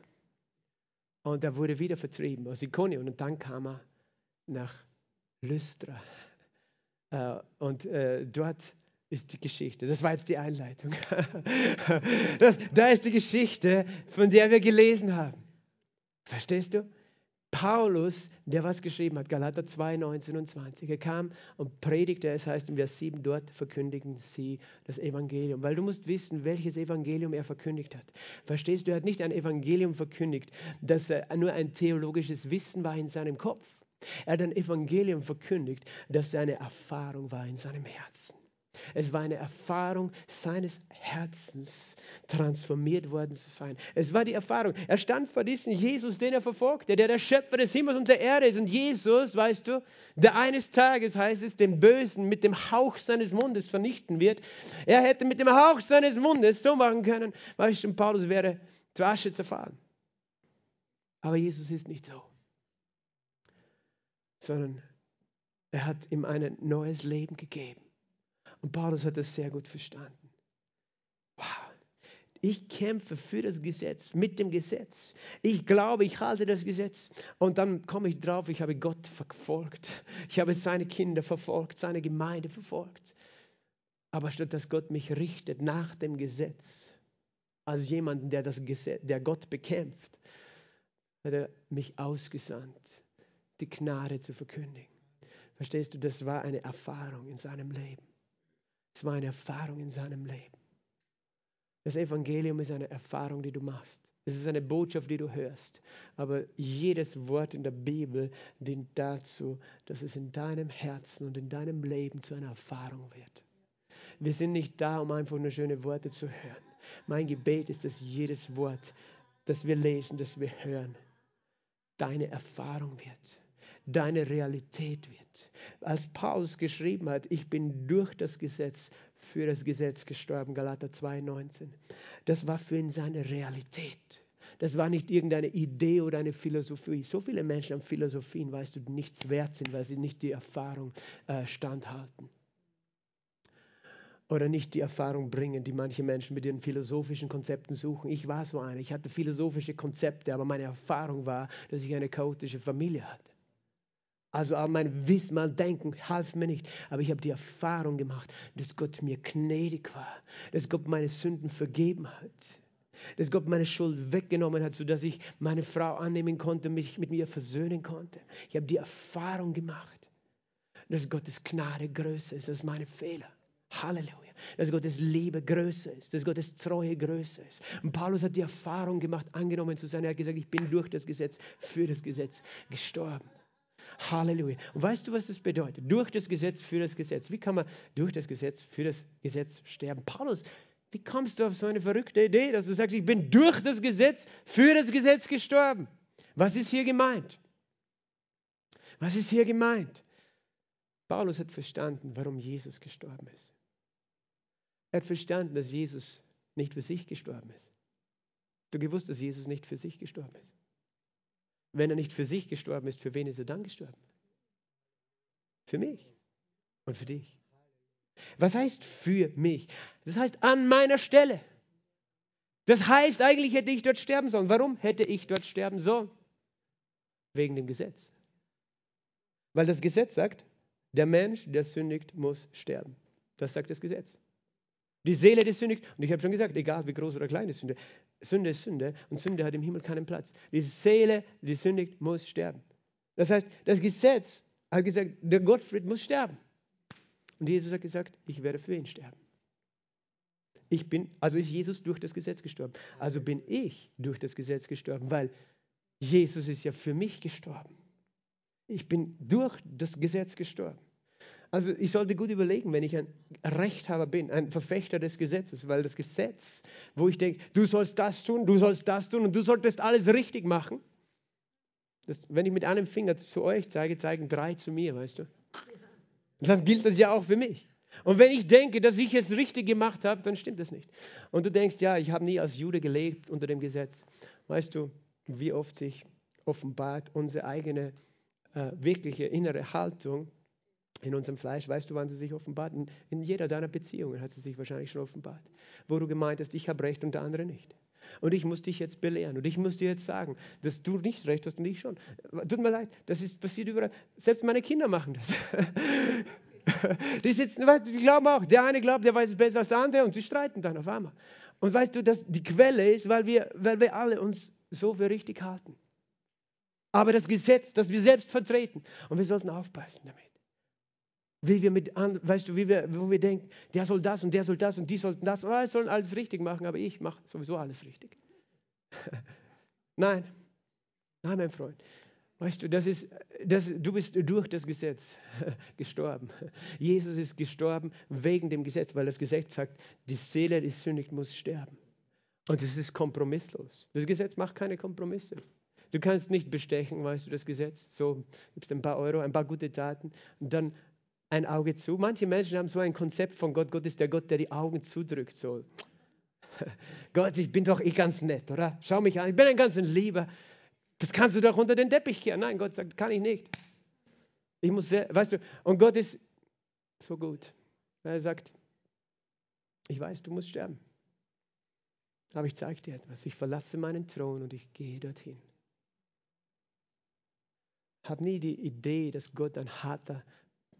Und er wurde wieder vertrieben aus Ikonion und dann kam er nach Lystra. Äh, und äh, dort ist die Geschichte. Das war jetzt die Einleitung. Da ist die Geschichte, von der wir gelesen haben. Verstehst du? Paulus, der was geschrieben hat, Galater 2, 19 und 20. Er kam und predigte, es heißt in Vers 7, dort verkündigen sie das Evangelium. Weil du musst wissen, welches Evangelium er verkündigt hat. Verstehst du, er hat nicht ein Evangelium verkündigt, das nur ein theologisches Wissen war in seinem Kopf. Er hat ein Evangelium verkündigt, das seine Erfahrung war in seinem Herzen. Es war eine Erfahrung seines Herzens, transformiert worden zu sein. Es war die Erfahrung. Er stand vor diesem Jesus, den er verfolgte, der der Schöpfer des Himmels und der Erde ist. Und Jesus, weißt du, der eines Tages, heißt es, den Bösen mit dem Hauch seines Mundes vernichten wird. Er hätte mit dem Hauch seines Mundes so machen können, weißt du, Paulus wäre zu Asche zerfallen. Aber Jesus ist nicht so sondern er hat ihm ein neues Leben gegeben. Und Paulus hat das sehr gut verstanden. Wow. Ich kämpfe für das Gesetz, mit dem Gesetz. Ich glaube, ich halte das Gesetz. Und dann komme ich drauf, ich habe Gott verfolgt. Ich habe seine Kinder verfolgt, seine Gemeinde verfolgt. Aber statt dass Gott mich richtet nach dem Gesetz, als jemanden, der, das Gesetz, der Gott bekämpft, hat er mich ausgesandt die Gnade zu verkündigen. Verstehst du, das war eine Erfahrung in seinem Leben. Es war eine Erfahrung in seinem Leben. Das Evangelium ist eine Erfahrung, die du machst. Es ist eine Botschaft, die du hörst. Aber jedes Wort in der Bibel dient dazu, dass es in deinem Herzen und in deinem Leben zu einer Erfahrung wird. Wir sind nicht da, um einfach nur schöne Worte zu hören. Mein Gebet ist, dass jedes Wort, das wir lesen, das wir hören, deine Erfahrung wird deine Realität wird. Als Paulus geschrieben hat, ich bin durch das Gesetz für das Gesetz gestorben, Galater 2,19, das war für ihn seine Realität. Das war nicht irgendeine Idee oder eine Philosophie. So viele Menschen haben Philosophien, weißt du, nichts wert sind, weil sie nicht die Erfahrung äh, standhalten. Oder nicht die Erfahrung bringen, die manche Menschen mit ihren philosophischen Konzepten suchen. Ich war so einer. Ich hatte philosophische Konzepte, aber meine Erfahrung war, dass ich eine chaotische Familie hatte. Also all mein Wissen, mein Denken half mir nicht. Aber ich habe die Erfahrung gemacht, dass Gott mir gnädig war, dass Gott meine Sünden vergeben hat, dass Gott meine Schuld weggenommen hat, sodass ich meine Frau annehmen konnte, mich mit mir versöhnen konnte. Ich habe die Erfahrung gemacht, dass Gottes Gnade größer ist als meine Fehler. Halleluja. Dass Gottes Liebe größer ist, dass Gottes Treue größer ist. Und Paulus hat die Erfahrung gemacht, angenommen zu sein. Er hat gesagt, ich bin durch das Gesetz, für das Gesetz gestorben. Halleluja. Und weißt du, was das bedeutet? Durch das Gesetz, für das Gesetz. Wie kann man durch das Gesetz, für das Gesetz sterben? Paulus, wie kommst du auf so eine verrückte Idee, dass du sagst, ich bin durch das Gesetz, für das Gesetz gestorben? Was ist hier gemeint? Was ist hier gemeint? Paulus hat verstanden, warum Jesus gestorben ist. Er hat verstanden, dass Jesus nicht für sich gestorben ist. Du gewusst, dass Jesus nicht für sich gestorben ist. Wenn er nicht für sich gestorben ist, für wen ist er dann gestorben? Für mich und für dich. Was heißt für mich? Das heißt an meiner Stelle. Das heißt, eigentlich hätte ich dort sterben sollen. Warum hätte ich dort sterben sollen? Wegen dem Gesetz. Weil das Gesetz sagt, der Mensch, der sündigt, muss sterben. Das sagt das Gesetz. Die Seele, die sündigt, und ich habe schon gesagt, egal wie groß oder klein ist Sünde, Sünde ist Sünde und Sünde hat im Himmel keinen Platz. Die Seele, die sündigt, muss sterben. Das heißt, das Gesetz hat gesagt, der Gottfried muss sterben. Und Jesus hat gesagt, ich werde für ihn sterben. Ich bin, also ist Jesus durch das Gesetz gestorben. Also bin ich durch das Gesetz gestorben, weil Jesus ist ja für mich gestorben. Ich bin durch das Gesetz gestorben. Also ich sollte gut überlegen, wenn ich ein Rechthaber bin, ein Verfechter des Gesetzes, weil das Gesetz, wo ich denke, du sollst das tun, du sollst das tun und du solltest alles richtig machen. Das, wenn ich mit einem Finger zu euch zeige, zeigen drei zu mir, weißt du. Und dann gilt das ja auch für mich. Und wenn ich denke, dass ich es richtig gemacht habe, dann stimmt das nicht. Und du denkst, ja, ich habe nie als Jude gelebt unter dem Gesetz. Weißt du, wie oft sich offenbart unsere eigene äh, wirkliche innere Haltung in unserem Fleisch. Weißt du, wann sie sich offenbart? In, in jeder deiner Beziehungen hat sie sich wahrscheinlich schon offenbart. Wo du gemeint hast, ich habe recht und der andere nicht. Und ich muss dich jetzt belehren und ich muss dir jetzt sagen, dass du nicht recht hast und ich schon. Tut mir leid, das ist passiert überall. Selbst meine Kinder machen das. Die sitzen, weißt du, die glauben auch, der eine glaubt, der weiß es besser als der andere und sie streiten dann auf einmal. Und weißt du, dass die Quelle ist, weil wir, weil wir alle uns so für richtig halten. Aber das Gesetz, das wir selbst vertreten. Und wir sollten aufpassen damit. Wie wir mit, weißt du, wie wir, wo wir denken, der soll das und der soll das und die sollten das. Oh, sollen alles richtig machen, aber ich mache sowieso alles richtig. Nein, nein, mein Freund. Weißt du, das ist, das, du bist durch das Gesetz gestorben. Jesus ist gestorben wegen dem Gesetz, weil das Gesetz sagt, die Seele, die sündigt, muss sterben. Und es ist kompromisslos. Das Gesetz macht keine Kompromisse. Du kannst nicht bestechen, weißt du, das Gesetz. So gibst ein paar Euro, ein paar gute Taten und dann ein Auge zu. Manche Menschen haben so ein Konzept von Gott. Gott ist der Gott, der die Augen zudrückt. So. Gott, ich bin doch eh ganz nett, oder? Schau mich an, ich bin ein ganz Lieber. Das kannst du doch unter den Teppich kehren. Nein, Gott sagt, kann ich nicht. Ich muss, sehr, weißt du, und Gott ist so gut. Er sagt, ich weiß, du musst sterben. Aber ich zeige dir etwas. Ich verlasse meinen Thron und ich gehe dorthin. Hab nie die Idee, dass Gott ein harter,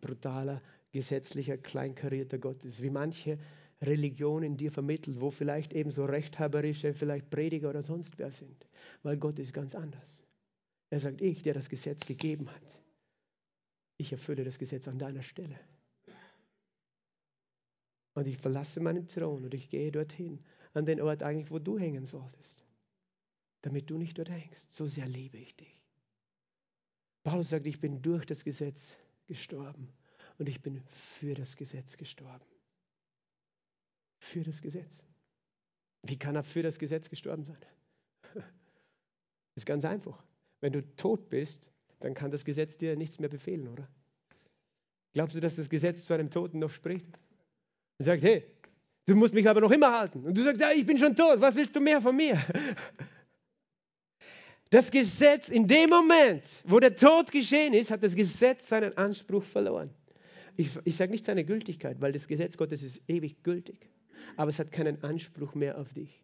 brutaler, gesetzlicher, kleinkarierter Gott ist, wie manche Religion in dir vermittelt, wo vielleicht eben so rechthaberische, vielleicht Prediger oder sonst wer sind. Weil Gott ist ganz anders. Er sagt, ich, der das Gesetz gegeben hat, ich erfülle das Gesetz an deiner Stelle. Und ich verlasse meinen Thron und ich gehe dorthin, an den Ort eigentlich, wo du hängen solltest, damit du nicht dort hängst. So sehr liebe ich dich. Paulus sagt, ich bin durch das Gesetz gestorben und ich bin für das Gesetz gestorben für das Gesetz. Wie kann er für das Gesetz gestorben sein? Ist ganz einfach. Wenn du tot bist, dann kann das Gesetz dir nichts mehr befehlen, oder? Glaubst du, dass das Gesetz zu einem Toten noch spricht? Und sagt, hey, du musst mich aber noch immer halten. Und du sagst, ja, ich bin schon tot, was willst du mehr von mir? Das Gesetz, in dem Moment, wo der Tod geschehen ist, hat das Gesetz seinen Anspruch verloren. Ich, ich sage nicht seine Gültigkeit, weil das Gesetz Gottes ist ewig gültig aber es hat keinen Anspruch mehr auf dich.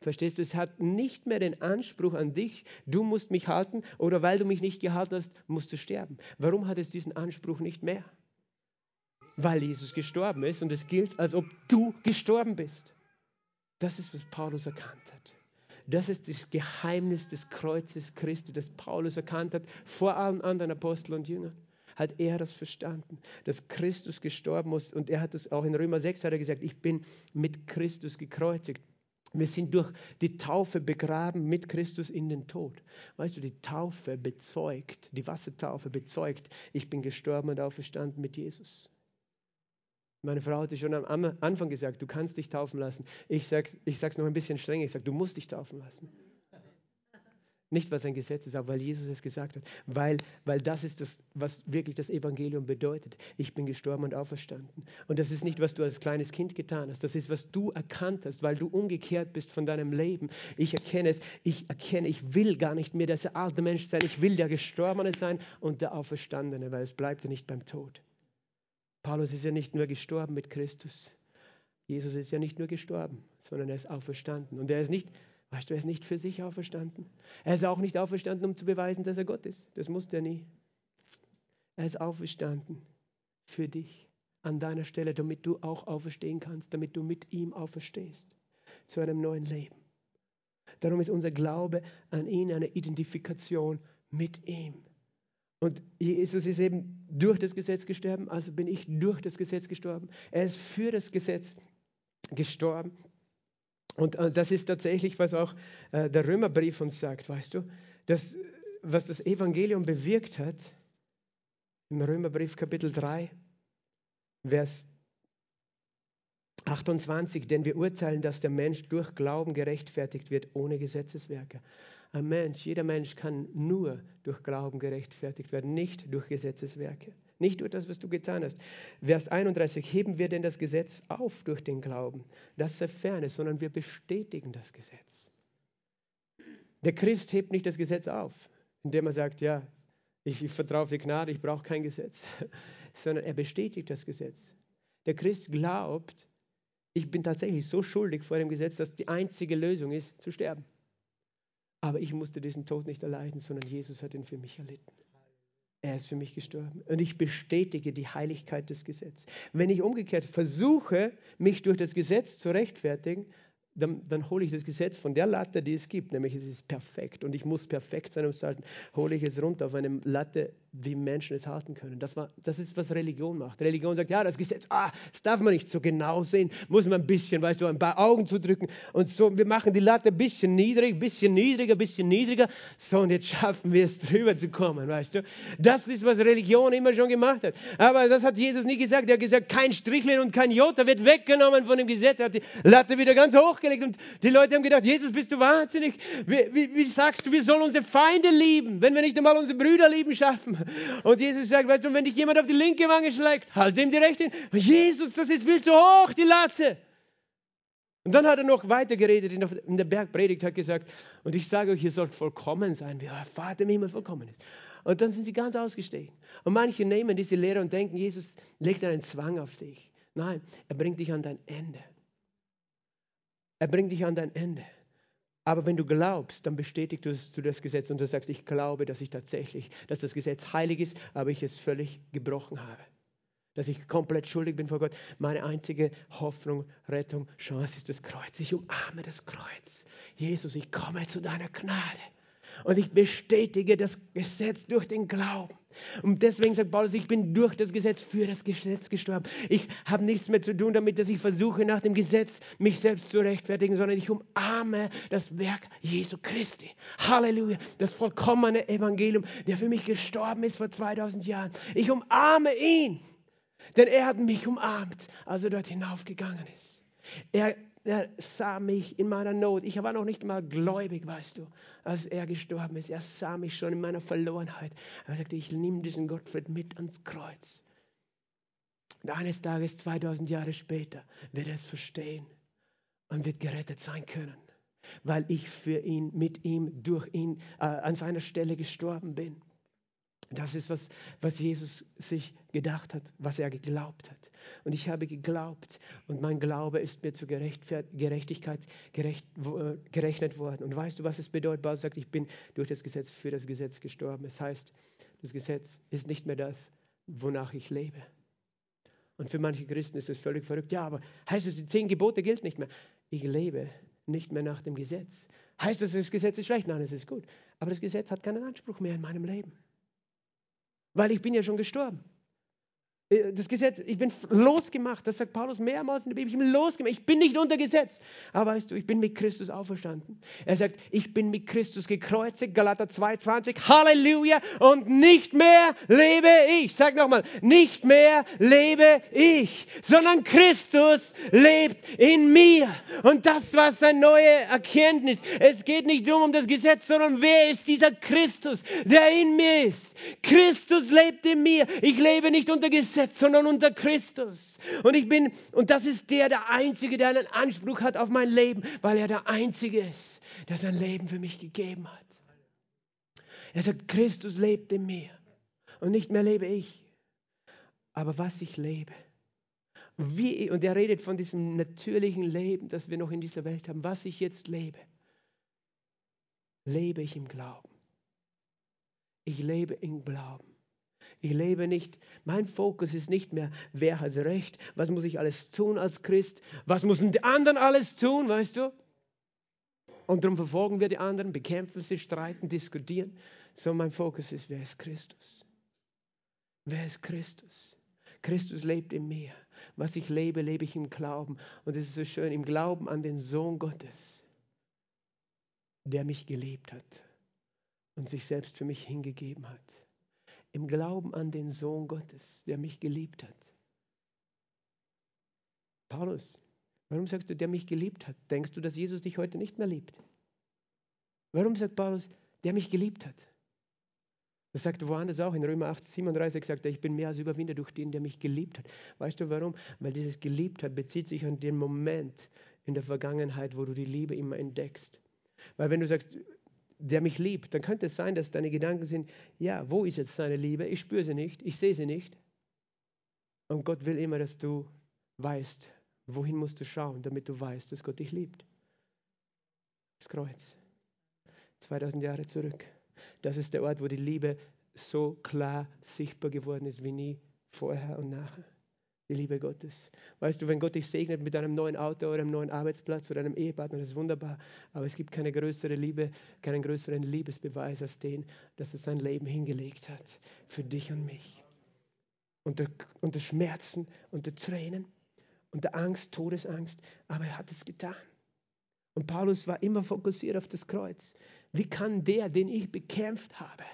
Verstehst du? Es hat nicht mehr den Anspruch an dich, du musst mich halten oder weil du mich nicht gehalten hast, musst du sterben. Warum hat es diesen Anspruch nicht mehr? Weil Jesus gestorben ist und es gilt, als ob du gestorben bist. Das ist, was Paulus erkannt hat. Das ist das Geheimnis des Kreuzes Christi, das Paulus erkannt hat vor allen anderen Aposteln und Jüngern hat er das verstanden, dass Christus gestorben muss. Und er hat es auch in Römer 6 hat er gesagt, ich bin mit Christus gekreuzigt. Wir sind durch die Taufe begraben mit Christus in den Tod. Weißt du, die Taufe bezeugt, die Wassertaufe bezeugt, ich bin gestorben und auferstanden mit Jesus. Meine Frau hatte schon am Anfang gesagt, du kannst dich taufen lassen. Ich sage es ich noch ein bisschen strenger, ich sage, du musst dich taufen lassen. Nicht, was ein Gesetz ist, aber weil Jesus es gesagt hat. Weil, weil das ist das, was wirklich das Evangelium bedeutet. Ich bin gestorben und auferstanden. Und das ist nicht, was du als kleines Kind getan hast. Das ist, was du erkannt hast, weil du umgekehrt bist von deinem Leben. Ich erkenne es. Ich erkenne, ich will gar nicht mehr dieser alte Mensch sein. Ich will der Gestorbene sein und der Auferstandene, weil es bleibt ja nicht beim Tod. Paulus ist ja nicht nur gestorben mit Christus. Jesus ist ja nicht nur gestorben, sondern er ist auferstanden. Und er ist nicht Weißt du, er ist nicht für sich auferstanden. Er ist auch nicht auferstanden, um zu beweisen, dass er Gott ist. Das musste er nie. Er ist auferstanden für dich an deiner Stelle, damit du auch auferstehen kannst, damit du mit ihm auferstehst zu einem neuen Leben. Darum ist unser Glaube an ihn eine Identifikation mit ihm. Und Jesus ist eben durch das Gesetz gestorben, also bin ich durch das Gesetz gestorben. Er ist für das Gesetz gestorben. Und äh, das ist tatsächlich, was auch äh, der Römerbrief uns sagt, weißt du, dass, was das Evangelium bewirkt hat, im Römerbrief Kapitel 3, Vers 28, denn wir urteilen, dass der Mensch durch Glauben gerechtfertigt wird, ohne Gesetzeswerke. Ein Mensch, jeder Mensch kann nur durch Glauben gerechtfertigt werden, nicht durch Gesetzeswerke. Nicht durch das, was du getan hast. Vers 31, heben wir denn das Gesetz auf durch den Glauben? Das sei ferne, sondern wir bestätigen das Gesetz. Der Christ hebt nicht das Gesetz auf, indem er sagt, ja, ich, ich vertraue auf die Gnade, ich brauche kein Gesetz, sondern er bestätigt das Gesetz. Der Christ glaubt, ich bin tatsächlich so schuldig vor dem Gesetz, dass die einzige Lösung ist, zu sterben. Aber ich musste diesen Tod nicht erleiden, sondern Jesus hat ihn für mich erlitten. Er ist für mich gestorben. Und ich bestätige die Heiligkeit des Gesetzes. Wenn ich umgekehrt versuche, mich durch das Gesetz zu rechtfertigen, dann, dann, hole ich das Gesetz von der Latte, die es gibt, nämlich es ist perfekt und ich muss perfekt sein, um es halten, hole ich es runter auf eine Latte, wie Menschen es halten können. Das, war, das ist, was Religion macht. Religion sagt, ja, das Gesetz, ah, das darf man nicht so genau sehen, muss man ein bisschen, weißt du, ein paar Augen zudrücken und so, wir machen die Latte ein bisschen niedrig, ein bisschen niedriger, ein bisschen niedriger, so und jetzt schaffen wir es drüber zu kommen, weißt du. Das ist, was Religion immer schon gemacht hat. Aber das hat Jesus nie gesagt. Er hat gesagt, kein Strichlein und kein Jota wird weggenommen von dem Gesetz. Er hat die Latte wieder ganz hoch aufgelegt und die Leute haben gedacht, Jesus, bist du wahnsinnig? Wie, wie, wie, sagst du, wir sollen unsere Feinde lieben, wenn wir nicht einmal unsere Brüder lieben schaffen? Und Jesus sagt, weißt du, wenn dich jemand auf die linke Wange schlägt, halt ihm die rechte. Jesus, das ist viel zu hoch, die Latze. Und dann hat er noch weiter geredet in der Bergpredigt, hat gesagt, und ich sage euch, ihr sollt vollkommen sein, wie euer Vater im Himmel vollkommen ist. Und dann sind sie ganz ausgestiegen. Und manche nehmen diese Lehre und denken, Jesus legt einen Zwang auf dich. Nein, er bringt dich an dein Ende. Er bringt dich an dein Ende. Aber wenn du glaubst, dann bestätigst du das Gesetz und du sagst, ich glaube, dass ich tatsächlich, dass das Gesetz heilig ist, aber ich es völlig gebrochen habe. Dass ich komplett schuldig bin vor Gott. Meine einzige Hoffnung, Rettung, Chance ist das Kreuz. Ich umarme das Kreuz. Jesus, ich komme zu deiner Gnade. Und ich bestätige das Gesetz durch den Glauben. Und deswegen sagt Paulus, ich bin durch das Gesetz für das Gesetz gestorben. Ich habe nichts mehr zu tun damit, dass ich versuche, nach dem Gesetz mich selbst zu rechtfertigen, sondern ich umarme das Werk Jesu Christi. Halleluja, das vollkommene Evangelium, der für mich gestorben ist vor 2000 Jahren. Ich umarme ihn, denn er hat mich umarmt, als er dort hinaufgegangen ist. Er er sah mich in meiner Not. Ich war noch nicht mal gläubig, weißt du, als er gestorben ist. Er sah mich schon in meiner Verlorenheit. Er sagte, ich nehme diesen Gottfried mit ans Kreuz. Und eines Tages, 2000 Jahre später, wird er es verstehen und wird gerettet sein können, weil ich für ihn, mit ihm, durch ihn äh, an seiner Stelle gestorben bin. Das ist, was, was Jesus sich gedacht hat, was er geglaubt hat. Und ich habe geglaubt und mein Glaube ist mir zur Gerechtigkeit gerecht, äh, gerechnet worden. Und weißt du, was es bedeutet? Paulus sagt, ich bin durch das Gesetz für das Gesetz gestorben. Es das heißt, das Gesetz ist nicht mehr das, wonach ich lebe. Und für manche Christen ist es völlig verrückt. Ja, aber heißt es, die zehn Gebote gilt nicht mehr? Ich lebe nicht mehr nach dem Gesetz. Heißt das, das Gesetz ist schlecht? Nein, es ist gut. Aber das Gesetz hat keinen Anspruch mehr in meinem Leben. Weil ich bin ja schon gestorben. Äh, das Gesetz, ich bin losgemacht, das sagt Paulus mehrmals in der Bibel, ich bin losgemacht, ich bin nicht unter Gesetz. Aber weißt du, ich bin mit Christus auferstanden. Er sagt, ich bin mit Christus gekreuzigt, Galater 2,20, Halleluja, und nicht mehr lebe ich. Sag nochmal, nicht mehr lebe ich, sondern Christus lebt in mir. Und das war seine neue Erkenntnis. Es geht nicht nur um das Gesetz, sondern wer ist dieser Christus, der in mir ist? Christus lebt in mir. Ich lebe nicht unter Gesetz, sondern unter Christus. Und ich bin, und das ist der, der Einzige, der einen Anspruch hat auf mein Leben, weil er der Einzige ist, der sein Leben für mich gegeben hat. Er sagt, Christus lebt in mir. Und nicht mehr lebe ich, aber was ich lebe. Wie, und er redet von diesem natürlichen Leben, das wir noch in dieser Welt haben. Was ich jetzt lebe, lebe ich im Glauben. Ich lebe im Glauben. Ich lebe nicht, mein Fokus ist nicht mehr, wer hat recht, was muss ich alles tun als Christ, was müssen die anderen alles tun, weißt du? Und darum verfolgen wir die anderen, bekämpfen sie, streiten, diskutieren. So mein Fokus ist, wer ist Christus? Wer ist Christus? Christus lebt in mir. Was ich lebe, lebe ich im Glauben. Und es ist so schön, im Glauben an den Sohn Gottes, der mich geliebt hat und sich selbst für mich hingegeben hat. Im Glauben an den Sohn Gottes, der mich geliebt hat. Paulus, warum sagst du, der mich geliebt hat? Denkst du, dass Jesus dich heute nicht mehr liebt? Warum sagt Paulus, der mich geliebt hat? Das sagt er woanders auch, in Römer 8, 37 sagt er, ich bin mehr als Überwinder durch den, der mich geliebt hat. Weißt du warum? Weil dieses geliebt hat bezieht sich an den Moment in der Vergangenheit, wo du die Liebe immer entdeckst. Weil wenn du sagst, der mich liebt, dann könnte es sein, dass deine Gedanken sind, ja, wo ist jetzt seine Liebe? Ich spüre sie nicht, ich sehe sie nicht. Und Gott will immer, dass du weißt, wohin musst du schauen, damit du weißt, dass Gott dich liebt. Das Kreuz. 2000 Jahre zurück. Das ist der Ort, wo die Liebe so klar sichtbar geworden ist wie nie vorher und nachher. Die Liebe Gottes. Weißt du, wenn Gott dich segnet mit einem neuen Auto oder einem neuen Arbeitsplatz oder einem Ehepartner, das ist wunderbar. Aber es gibt keine größere Liebe, keinen größeren Liebesbeweis als den, dass er sein Leben hingelegt hat für dich und mich. Unter, unter Schmerzen, unter Tränen, unter Angst, Todesangst. Aber er hat es getan. Und Paulus war immer fokussiert auf das Kreuz. Wie kann der, den ich bekämpft habe,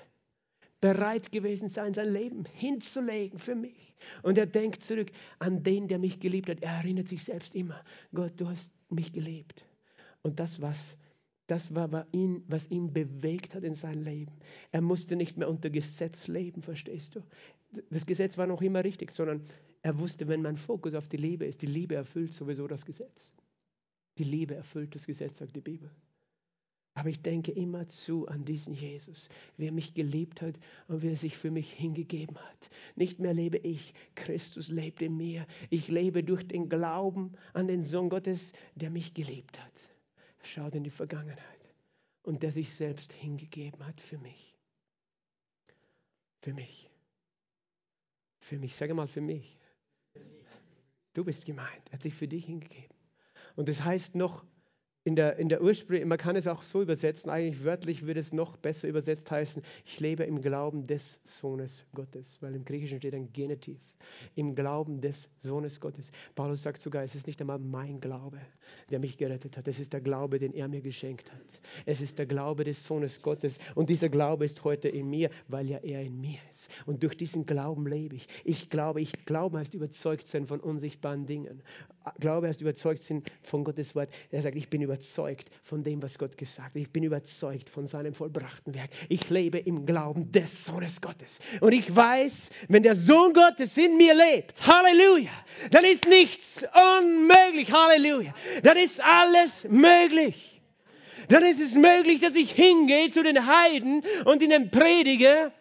bereit gewesen sein, sein Leben hinzulegen für mich? Und er denkt zurück an den, der mich geliebt hat. Er erinnert sich selbst immer, Gott, du hast mich geliebt. Und das, was, das war, war ihn, was ihn bewegt hat in sein Leben. Er musste nicht mehr unter Gesetz leben, verstehst du? Das Gesetz war noch immer richtig, sondern er wusste, wenn mein Fokus auf die Liebe ist, die Liebe erfüllt sowieso das Gesetz. Die Liebe erfüllt das Gesetz, sagt die Bibel. Aber ich denke immer zu an diesen Jesus, wie er mich geliebt hat und wie er sich für mich hingegeben hat. Nicht mehr lebe ich, Christus lebt in mir. Ich lebe durch den Glauben an den Sohn Gottes, der mich geliebt hat. Schaut in die Vergangenheit und der sich selbst hingegeben hat für mich. Für mich. Für mich. Sage mal für mich. Du bist gemeint. Er hat sich für dich hingegeben. Und das heißt noch in der, in der Ursprung, man kann es auch so übersetzen, eigentlich wörtlich würde es noch besser übersetzt heißen, ich lebe im Glauben des Sohnes Gottes, weil im Griechischen steht ein Genitiv, im Glauben des Sohnes Gottes. Paulus sagt sogar, es ist nicht einmal mein Glaube, der mich gerettet hat, es ist der Glaube, den er mir geschenkt hat. Es ist der Glaube des Sohnes Gottes und dieser Glaube ist heute in mir, weil ja er in mir ist. Und durch diesen Glauben lebe ich. Ich glaube, ich glaube heißt überzeugt sein von unsichtbaren Dingen. Glaube heißt überzeugt sein von Gottes Wort. Er sagt, ich bin überzeugt von dem, was Gott gesagt hat. Ich bin überzeugt von seinem vollbrachten Werk. Ich lebe im Glauben des Sohnes Gottes. Und ich weiß, wenn der Sohn Gottes in mir lebt, Halleluja, dann ist nichts unmöglich. Halleluja. Dann ist alles möglich. Dann ist es möglich, dass ich hingehe zu den Heiden und ihnen predige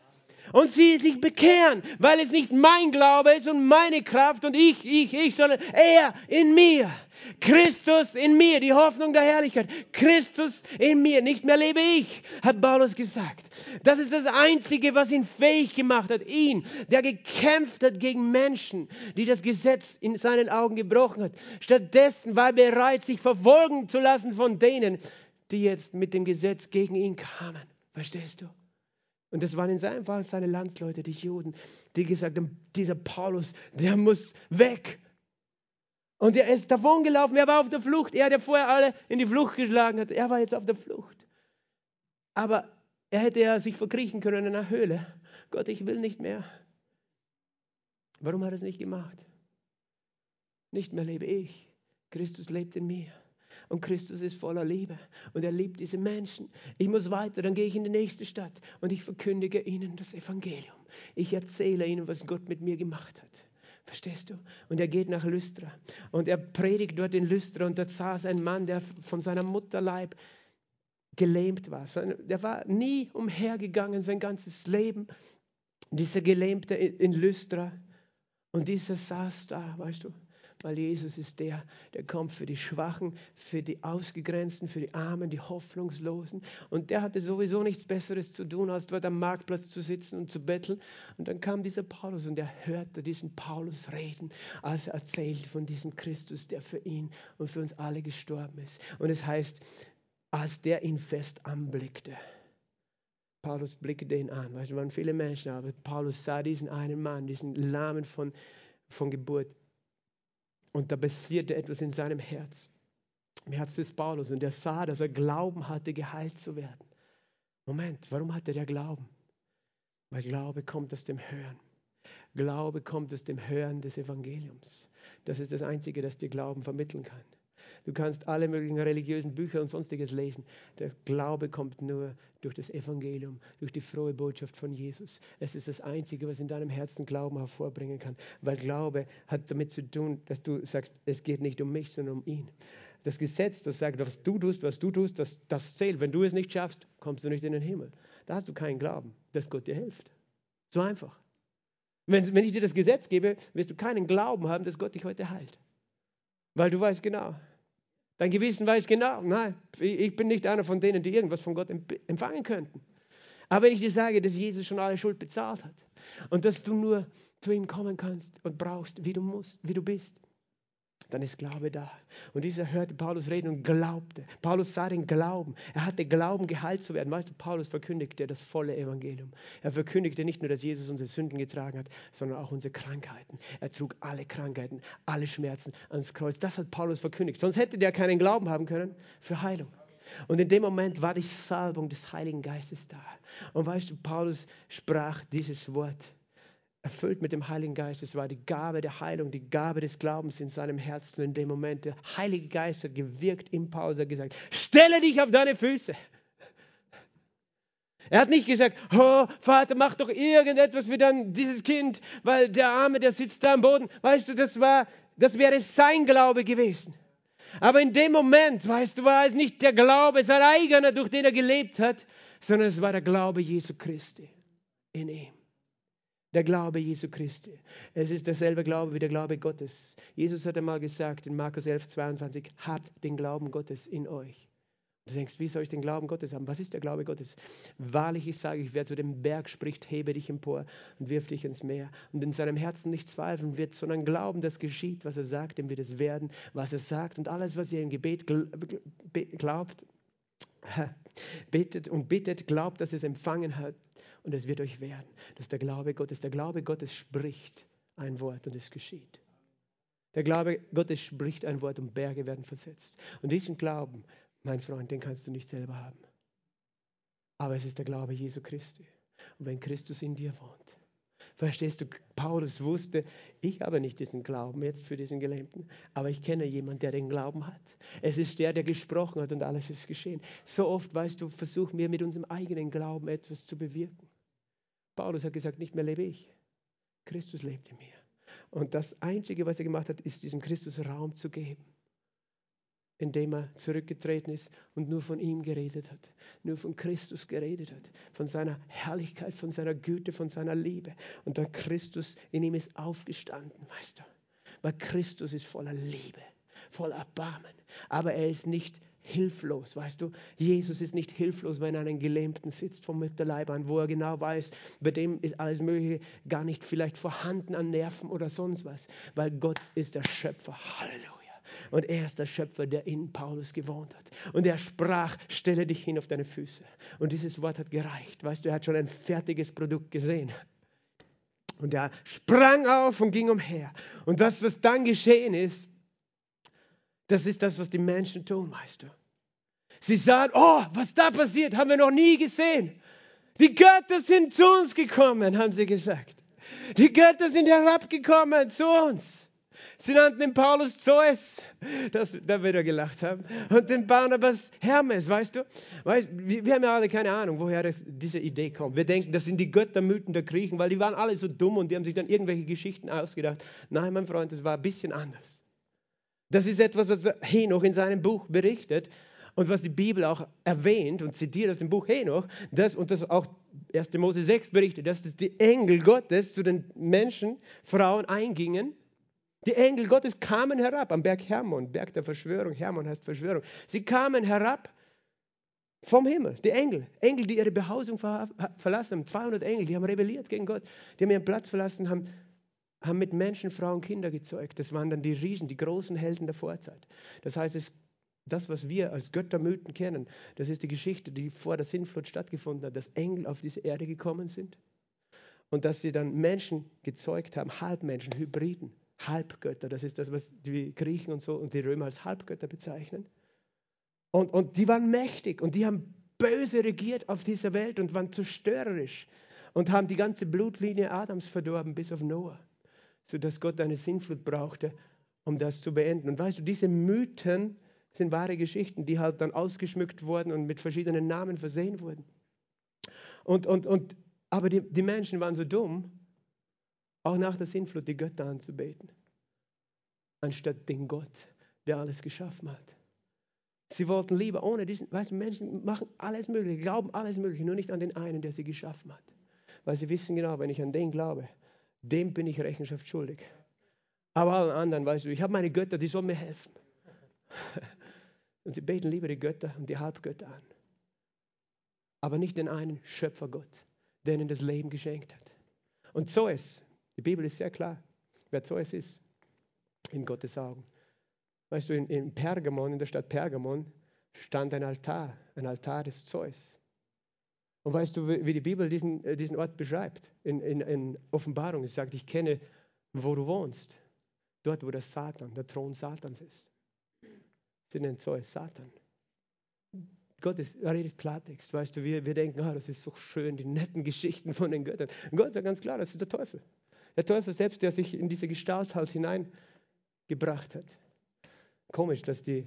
und sie sich bekehren, weil es nicht mein Glaube ist und meine Kraft und ich, ich, ich, sondern er in mir. Christus in mir, die Hoffnung der Herrlichkeit. Christus in mir, nicht mehr lebe ich, hat Paulus gesagt. Das ist das Einzige, was ihn fähig gemacht hat. Ihn, der gekämpft hat gegen Menschen, die das Gesetz in seinen Augen gebrochen hat. Stattdessen war er bereit, sich verfolgen zu lassen von denen, die jetzt mit dem Gesetz gegen ihn kamen. Verstehst du? Und das waren in seinem Fall seine Landsleute, die Juden, die gesagt haben, dieser Paulus, der muss weg. Und er ist davon gelaufen, er war auf der Flucht. Er, der vorher alle in die Flucht geschlagen hat, er war jetzt auf der Flucht. Aber er hätte ja sich verkriechen können in einer Höhle. Gott, ich will nicht mehr. Warum hat er es nicht gemacht? Nicht mehr lebe ich. Christus lebt in mir. Und Christus ist voller Liebe. Und er liebt diese Menschen. Ich muss weiter, dann gehe ich in die nächste Stadt und ich verkündige ihnen das Evangelium. Ich erzähle ihnen, was Gott mit mir gemacht hat. Verstehst du? Und er geht nach Lystra und er predigt dort in Lystra und dort saß ein Mann, der von seiner Mutterleib gelähmt war. Der war nie umhergegangen sein ganzes Leben. Dieser Gelähmte in Lystra und dieser saß da, weißt du, weil Jesus ist der, der kommt für die Schwachen, für die Ausgegrenzten, für die Armen, die Hoffnungslosen. Und der hatte sowieso nichts Besseres zu tun, als dort am Marktplatz zu sitzen und zu betteln. Und dann kam dieser Paulus und er hörte diesen Paulus reden, als er erzählt von diesem Christus, der für ihn und für uns alle gestorben ist. Und es heißt, als der ihn fest anblickte. Paulus blickte ihn an. Weißt du, waren viele Menschen, aber Paulus sah diesen einen Mann, diesen Lahmen von, von Geburt. Und da passierte etwas in seinem Herz, im Herz des Paulus. Und er sah, dass er Glauben hatte, geheilt zu werden. Moment, warum hatte der Glauben? Weil Glaube kommt aus dem Hören. Glaube kommt aus dem Hören des Evangeliums. Das ist das Einzige, das dir Glauben vermitteln kann. Du kannst alle möglichen religiösen Bücher und sonstiges lesen. Der Glaube kommt nur durch das Evangelium, durch die frohe Botschaft von Jesus. Es ist das Einzige, was in deinem Herzen Glauben hervorbringen kann. Weil Glaube hat damit zu tun, dass du sagst, es geht nicht um mich, sondern um ihn. Das Gesetz, das sagt, was du tust, was du tust, das, das zählt. Wenn du es nicht schaffst, kommst du nicht in den Himmel. Da hast du keinen Glauben, dass Gott dir hilft. So einfach. Wenn, wenn ich dir das Gesetz gebe, wirst du keinen Glauben haben, dass Gott dich heute heilt. Weil du weißt genau, Dein Gewissen weiß genau, nein, ich bin nicht einer von denen, die irgendwas von Gott empfangen könnten. Aber wenn ich dir sage, dass Jesus schon alle Schuld bezahlt hat und dass du nur zu ihm kommen kannst und brauchst, wie du musst, wie du bist, dann ist Glaube da. Und dieser hörte Paulus reden und glaubte. Paulus sah den Glauben. Er hatte Glauben, geheilt zu werden. Weißt du, Paulus verkündigte das volle Evangelium. Er verkündigte nicht nur, dass Jesus unsere Sünden getragen hat, sondern auch unsere Krankheiten. Er trug alle Krankheiten, alle Schmerzen ans Kreuz. Das hat Paulus verkündigt. Sonst hätte der keinen Glauben haben können für Heilung. Und in dem Moment war die Salbung des Heiligen Geistes da. Und weißt du, Paulus sprach dieses Wort erfüllt mit dem Heiligen Geist. Es war die Gabe der Heilung, die Gabe des Glaubens in seinem Herzen. In dem Moment, der Heilige Geist hat gewirkt im Pause, gesagt, stelle dich auf deine Füße. Er hat nicht gesagt, oh Vater, mach doch irgendetwas für dann dieses Kind, weil der Arme, der sitzt da am Boden. Weißt du, das war, das wäre sein Glaube gewesen. Aber in dem Moment, weißt du, war es nicht der Glaube, sein eigener, durch den er gelebt hat, sondern es war der Glaube Jesu Christi in ihm. Der Glaube Jesu Christi. Es ist derselbe Glaube wie der Glaube Gottes. Jesus hat einmal gesagt in Markus 11, 22, habt den Glauben Gottes in euch. Du denkst, wie soll ich den Glauben Gottes haben? Was ist der Glaube Gottes? Wahrlich, ich sage, ich wer zu dem Berg spricht, hebe dich empor und wirf dich ins Meer. Und in seinem Herzen nicht zweifeln wird, sondern glauben, dass geschieht, was er sagt, dem wird es werden, was er sagt. Und alles, was ihr im Gebet glaubt, betet und bittet, glaubt, dass es empfangen hat und es wird euch werden. Das ist der Glaube Gottes. Der Glaube Gottes spricht ein Wort und es geschieht. Der Glaube Gottes spricht ein Wort und Berge werden versetzt. Und diesen Glauben, mein Freund, den kannst du nicht selber haben. Aber es ist der Glaube Jesu Christi. Und wenn Christus in dir wohnt, verstehst du, Paulus wusste, ich habe nicht diesen Glauben jetzt für diesen Gelähmten, aber ich kenne jemanden, der den Glauben hat. Es ist der, der gesprochen hat und alles ist geschehen. So oft, weißt du, versuchen wir mit unserem eigenen Glauben etwas zu bewirken. Paulus hat gesagt, nicht mehr lebe ich. Christus lebt in mir. Und das Einzige, was er gemacht hat, ist diesem Christus Raum zu geben, indem er zurückgetreten ist und nur von ihm geredet hat, nur von Christus geredet hat, von seiner Herrlichkeit, von seiner Güte, von seiner Liebe. Und dann Christus in ihm ist aufgestanden, weißt du, weil Christus ist voller Liebe, voller Erbarmen, aber er ist nicht hilflos, weißt du? Jesus ist nicht hilflos, wenn er einen Gelähmten sitzt vom Mütterleib an, wo er genau weiß, bei dem ist alles Mögliche gar nicht vielleicht vorhanden an Nerven oder sonst was, weil Gott ist der Schöpfer. Halleluja. Und er ist der Schöpfer, der in Paulus gewohnt hat. Und er sprach, stelle dich hin auf deine Füße. Und dieses Wort hat gereicht. Weißt du, er hat schon ein fertiges Produkt gesehen. Und er sprang auf und ging umher. Und das, was dann geschehen ist, das ist das, was die Menschen tun, weißt du. Sie sagen, oh, was da passiert, haben wir noch nie gesehen. Die Götter sind zu uns gekommen, haben sie gesagt. Die Götter sind herabgekommen zu uns. Sie nannten den Paulus Zeus, das, da wird er gelacht haben, und den Barnabas Hermes, weißt du? Weißt, wir, wir haben ja alle keine Ahnung, woher das, diese Idee kommt. Wir denken, das sind die Göttermythen der Griechen, weil die waren alle so dumm und die haben sich dann irgendwelche Geschichten ausgedacht. Nein, mein Freund, das war ein bisschen anders. Das ist etwas, was Henoch in seinem Buch berichtet und was die Bibel auch erwähnt und zitiert aus dem Buch Henoch, das, und das auch 1. Mose 6 berichtet, dass das die Engel Gottes zu den Menschen, Frauen eingingen. Die Engel Gottes kamen herab am Berg Hermon, Berg der Verschwörung. Hermon heißt Verschwörung. Sie kamen herab vom Himmel, die Engel. Engel, die ihre Behausung verlassen haben. 200 Engel, die haben rebelliert gegen Gott. Die haben ihren Platz verlassen, haben haben mit Menschen, Frauen, Kinder gezeugt. Das waren dann die Riesen, die großen Helden der Vorzeit. Das heißt, es das, was wir als Göttermythen kennen, das ist die Geschichte, die vor der Sintflut stattgefunden hat, dass Engel auf diese Erde gekommen sind und dass sie dann Menschen gezeugt haben, Halbmenschen, Hybriden, Halbgötter. Das ist das, was die Griechen und so und die Römer als Halbgötter bezeichnen. Und, und die waren mächtig und die haben böse regiert auf dieser Welt und waren zerstörerisch und haben die ganze Blutlinie Adams verdorben bis auf Noah, sodass Gott eine Sintflut brauchte, um das zu beenden. Und weißt du, diese Mythen sind wahre Geschichten, die halt dann ausgeschmückt wurden und mit verschiedenen Namen versehen wurden. Und, und, und, aber die, die Menschen waren so dumm, auch nach der Sintflut die Götter anzubeten, anstatt den Gott, der alles geschaffen hat. Sie wollten lieber ohne diesen, weißt du, Menschen machen alles Mögliche, glauben alles Mögliche, nur nicht an den einen, der sie geschaffen hat. Weil sie wissen genau, wenn ich an den glaube, dem bin ich Rechenschaft schuldig. Aber allen anderen, weißt du, ich habe meine Götter, die sollen mir helfen. Und sie beten lieber die Götter und die Halbgötter an. Aber nicht den einen Schöpfergott, der ihnen das Leben geschenkt hat. Und Zeus, die Bibel ist sehr klar, wer Zeus ist, in Gottes Augen. Weißt du, in, in Pergamon, in der Stadt Pergamon, stand ein Altar, ein Altar des Zeus. Und weißt du, wie die Bibel diesen, äh, diesen Ort beschreibt? In, in, in Offenbarung, es sagt, ich kenne, wo du wohnst. Dort, wo der Satan, der Thron Satans ist. Sie nennen Zeus Satan. Gott ist, redet Klartext, weißt du, wir, wir denken, oh, das ist so schön, die netten Geschichten von den Göttern. Und Gott sagt ganz klar, das ist der Teufel. Der Teufel selbst, der sich in diese Gestalt halt hineingebracht hat. Komisch, dass die,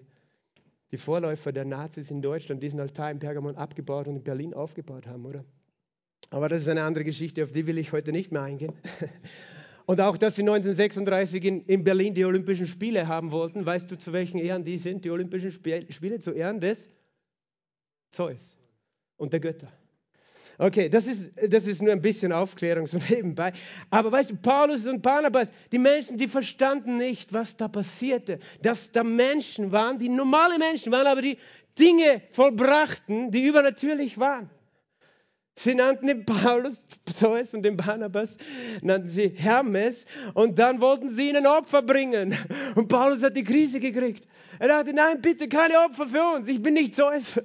die Vorläufer der Nazis in Deutschland diesen Altar in Pergamon abgebaut und in Berlin aufgebaut haben, oder? Aber das ist eine andere Geschichte, auf die will ich heute nicht mehr eingehen. Und auch, dass sie 1936 in, in, Berlin die Olympischen Spiele haben wollten. Weißt du, zu welchen Ehren die sind? Die Olympischen Spiele zu Ehren des Zeus und der Götter. Okay, das ist, das ist nur ein bisschen Aufklärung so nebenbei. Aber weißt du, Paulus und Barnabas, die Menschen, die verstanden nicht, was da passierte. Dass da Menschen waren, die normale Menschen waren, aber die Dinge vollbrachten, die übernatürlich waren. Sie nannten den Paulus Zeus und den Barnabas nannten sie Hermes und dann wollten sie ihnen Opfer bringen. Und Paulus hat die Krise gekriegt. Er dachte, nein, bitte keine Opfer für uns, ich bin nicht Zeus.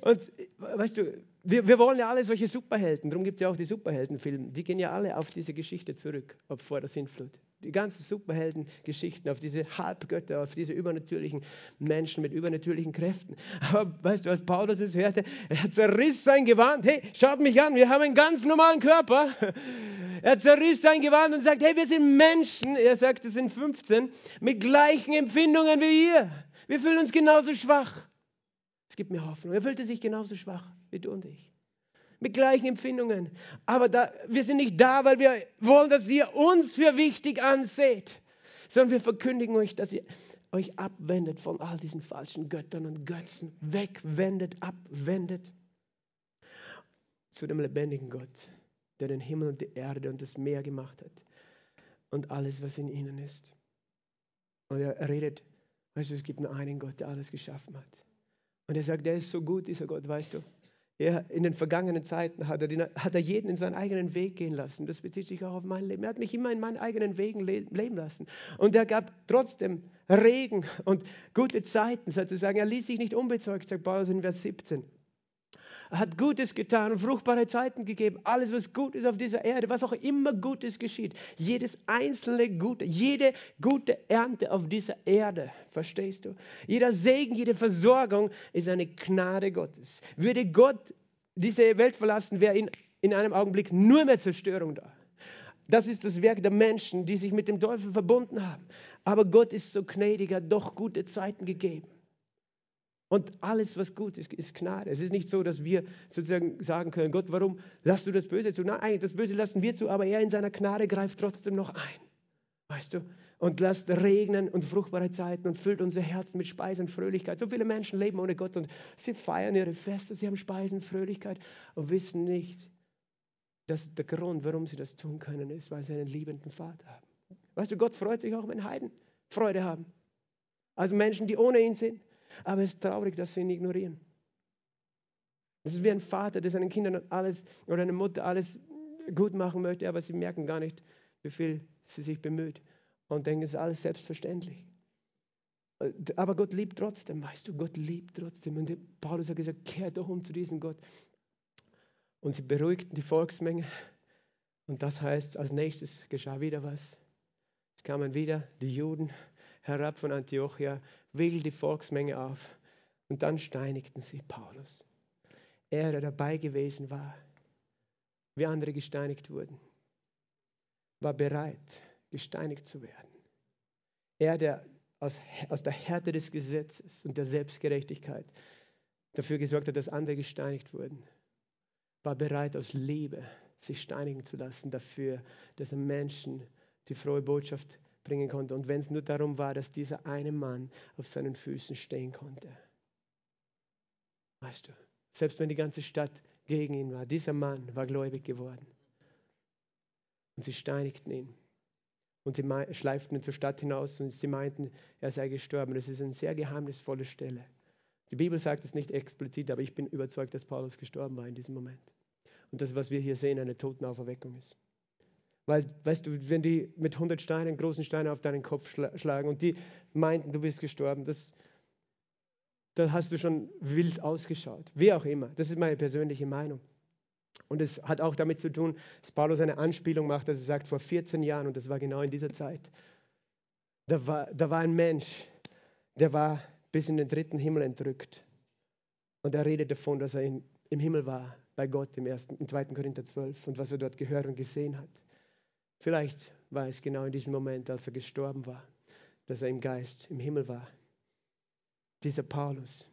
Und weißt du, wir, wir wollen ja alle solche Superhelden, darum gibt es ja auch die Superheldenfilme, die gehen ja alle auf diese Geschichte zurück, ob vor der Sintflut. Die ganzen Superheldengeschichten, auf diese Halbgötter, auf diese übernatürlichen Menschen mit übernatürlichen Kräften. Aber weißt du, was Paulus es hörte? Er zerriss sein Gewand. Hey, schaut mich an, wir haben einen ganz normalen Körper. Er zerriss sein Gewand und sagt, hey, wir sind Menschen, er sagt es in 15, mit gleichen Empfindungen wie ihr. Wir fühlen uns genauso schwach. Es gibt mir Hoffnung. Er fühlte sich genauso schwach wie du und ich. Mit gleichen Empfindungen. Aber da, wir sind nicht da, weil wir wollen, dass ihr uns für wichtig anseht, sondern wir verkündigen euch, dass ihr euch abwendet von all diesen falschen Göttern und Götzen. Wegwendet, abwendet zu dem lebendigen Gott, der den Himmel und die Erde und das Meer gemacht hat und alles, was in ihnen ist. Und er redet, weißt du, es gibt nur einen Gott, der alles geschaffen hat. Und er sagt, der ist so gut, dieser Gott, weißt du. Er, in den vergangenen Zeiten hat er, den, hat er jeden in seinen eigenen Weg gehen lassen. Das bezieht sich auch auf mein Leben. Er hat mich immer in meinen eigenen Wegen le leben lassen. Und er gab trotzdem Regen und gute Zeiten sozusagen. Er ließ sich nicht unbezeugt, sagt Paulus in Vers 17 hat Gutes getan fruchtbare Zeiten gegeben. Alles, was gut ist auf dieser Erde, was auch immer Gutes geschieht. Jedes einzelne Gute, jede gute Ernte auf dieser Erde. Verstehst du? Jeder Segen, jede Versorgung ist eine Gnade Gottes. Würde Gott diese Welt verlassen, wäre in, in einem Augenblick nur mehr Zerstörung da. Das ist das Werk der Menschen, die sich mit dem Teufel verbunden haben. Aber Gott ist so gnädig, hat doch gute Zeiten gegeben. Und alles, was gut ist, ist Gnade. Es ist nicht so, dass wir sozusagen sagen können, Gott, warum lässt du das Böse zu? Nein, das Böse lassen wir zu, aber er in seiner Gnade greift trotzdem noch ein. Weißt du? Und lasst regnen und fruchtbare Zeiten und füllt unser Herzen mit Speise und Fröhlichkeit. So viele Menschen leben ohne Gott und sie feiern ihre Feste, sie haben Speisen, Fröhlichkeit und wissen nicht, dass der Grund, warum sie das tun können, ist, weil sie einen liebenden Vater haben. Weißt du, Gott freut sich auch, wenn Heiden Freude haben. Also Menschen, die ohne ihn sind. Aber es ist traurig, dass sie ihn ignorieren. Es ist wie ein Vater, der seinen Kindern alles oder eine Mutter alles gut machen möchte, aber sie merken gar nicht, wie viel sie sich bemüht und denken, es ist alles selbstverständlich. Aber Gott liebt trotzdem, weißt du, Gott liebt trotzdem. Und Paulus hat gesagt, kehr doch um zu diesem Gott. Und sie beruhigten die Volksmenge. Und das heißt, als nächstes geschah wieder was. Es kamen wieder die Juden herab von Antiochia, wiegelten die Volksmenge auf und dann steinigten sie Paulus. Er, der dabei gewesen war, wie andere gesteinigt wurden, war bereit, gesteinigt zu werden. Er, der aus, aus der Härte des Gesetzes und der Selbstgerechtigkeit dafür gesorgt hat, dass andere gesteinigt wurden, war bereit, aus Liebe sich steinigen zu lassen dafür, dass er Menschen die frohe Botschaft bringen konnte. Und wenn es nur darum war, dass dieser eine Mann auf seinen Füßen stehen konnte. Weißt du, selbst wenn die ganze Stadt gegen ihn war, dieser Mann war gläubig geworden. Und sie steinigten ihn. Und sie schleiften ihn zur Stadt hinaus und sie meinten, er sei gestorben. Das ist eine sehr geheimnisvolle Stelle. Die Bibel sagt es nicht explizit, aber ich bin überzeugt, dass Paulus gestorben war in diesem Moment. Und das, was wir hier sehen, eine Totenauferweckung ist. Weil, weißt du, wenn die mit 100 Steinen, großen Steinen auf deinen Kopf schlagen und die meinten, du bist gestorben, das, dann hast du schon wild ausgeschaut. Wie auch immer. Das ist meine persönliche Meinung. Und es hat auch damit zu tun, dass Paulus eine Anspielung macht, dass er sagt, vor 14 Jahren, und das war genau in dieser Zeit, da war, da war ein Mensch, der war bis in den dritten Himmel entrückt. Und er redet davon, dass er in, im Himmel war, bei Gott im, ersten, im 2. Korinther 12 und was er dort gehört und gesehen hat. Vielleicht war es genau in diesem Moment, als er gestorben war, dass er im Geist im Himmel war. Dieser Paulus,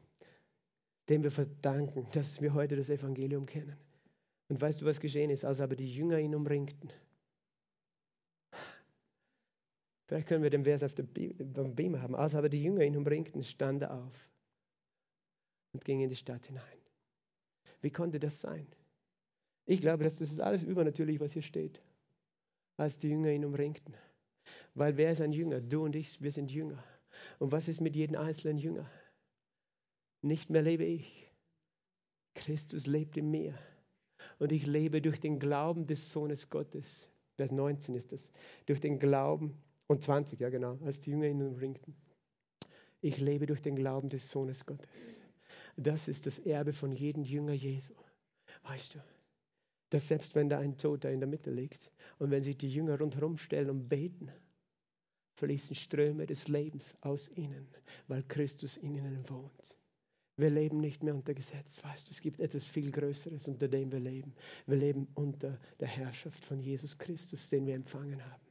dem wir verdanken, dass wir heute das Evangelium kennen. Und weißt du, was geschehen ist, als aber die Jünger ihn umringten? Vielleicht können wir den Vers auf dem Beamer haben. Als aber die Jünger ihn umringten, stand er auf und ging in die Stadt hinein. Wie konnte das sein? Ich glaube, dass das ist alles übernatürlich, was hier steht. Als die Jünger ihn umringten. Weil wer ist ein Jünger? Du und ich, wir sind Jünger. Und was ist mit jedem einzelnen Jünger? Nicht mehr lebe ich. Christus lebt in mir und ich lebe durch den Glauben des Sohnes Gottes. Vers 19 ist das. Durch den Glauben, und 20, ja genau, als die Jünger ihn umringten. Ich lebe durch den Glauben des Sohnes Gottes. Das ist das Erbe von jedem Jünger Jesu. Weißt du, dass selbst wenn da ein Toter in der Mitte liegt und wenn sich die Jünger rundherum stellen und beten, fließen Ströme des Lebens aus ihnen, weil Christus in ihnen wohnt. Wir leben nicht mehr unter Gesetz, weißt du, es gibt etwas viel Größeres, unter dem wir leben. Wir leben unter der Herrschaft von Jesus Christus, den wir empfangen haben.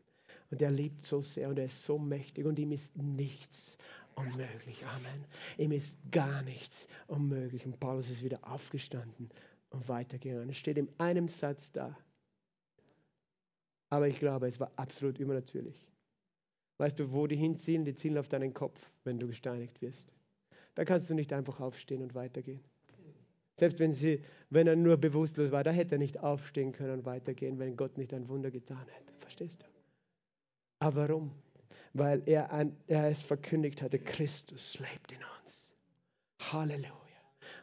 Und er liebt so sehr und er ist so mächtig und ihm ist nichts unmöglich. Amen. Ihm ist gar nichts unmöglich. Und Paulus ist wieder aufgestanden weitergegangen. Es steht in einem Satz da. Aber ich glaube, es war absolut übernatürlich. Weißt du, wo die hinzielen? Die zielen auf deinen Kopf, wenn du gesteinigt wirst. Da kannst du nicht einfach aufstehen und weitergehen. Selbst wenn, sie, wenn er nur bewusstlos war, da hätte er nicht aufstehen können und weitergehen, wenn Gott nicht ein Wunder getan hätte. Verstehst du? Aber warum? Weil er, ein, er es verkündigt hatte, Christus lebt in uns. Halleluja.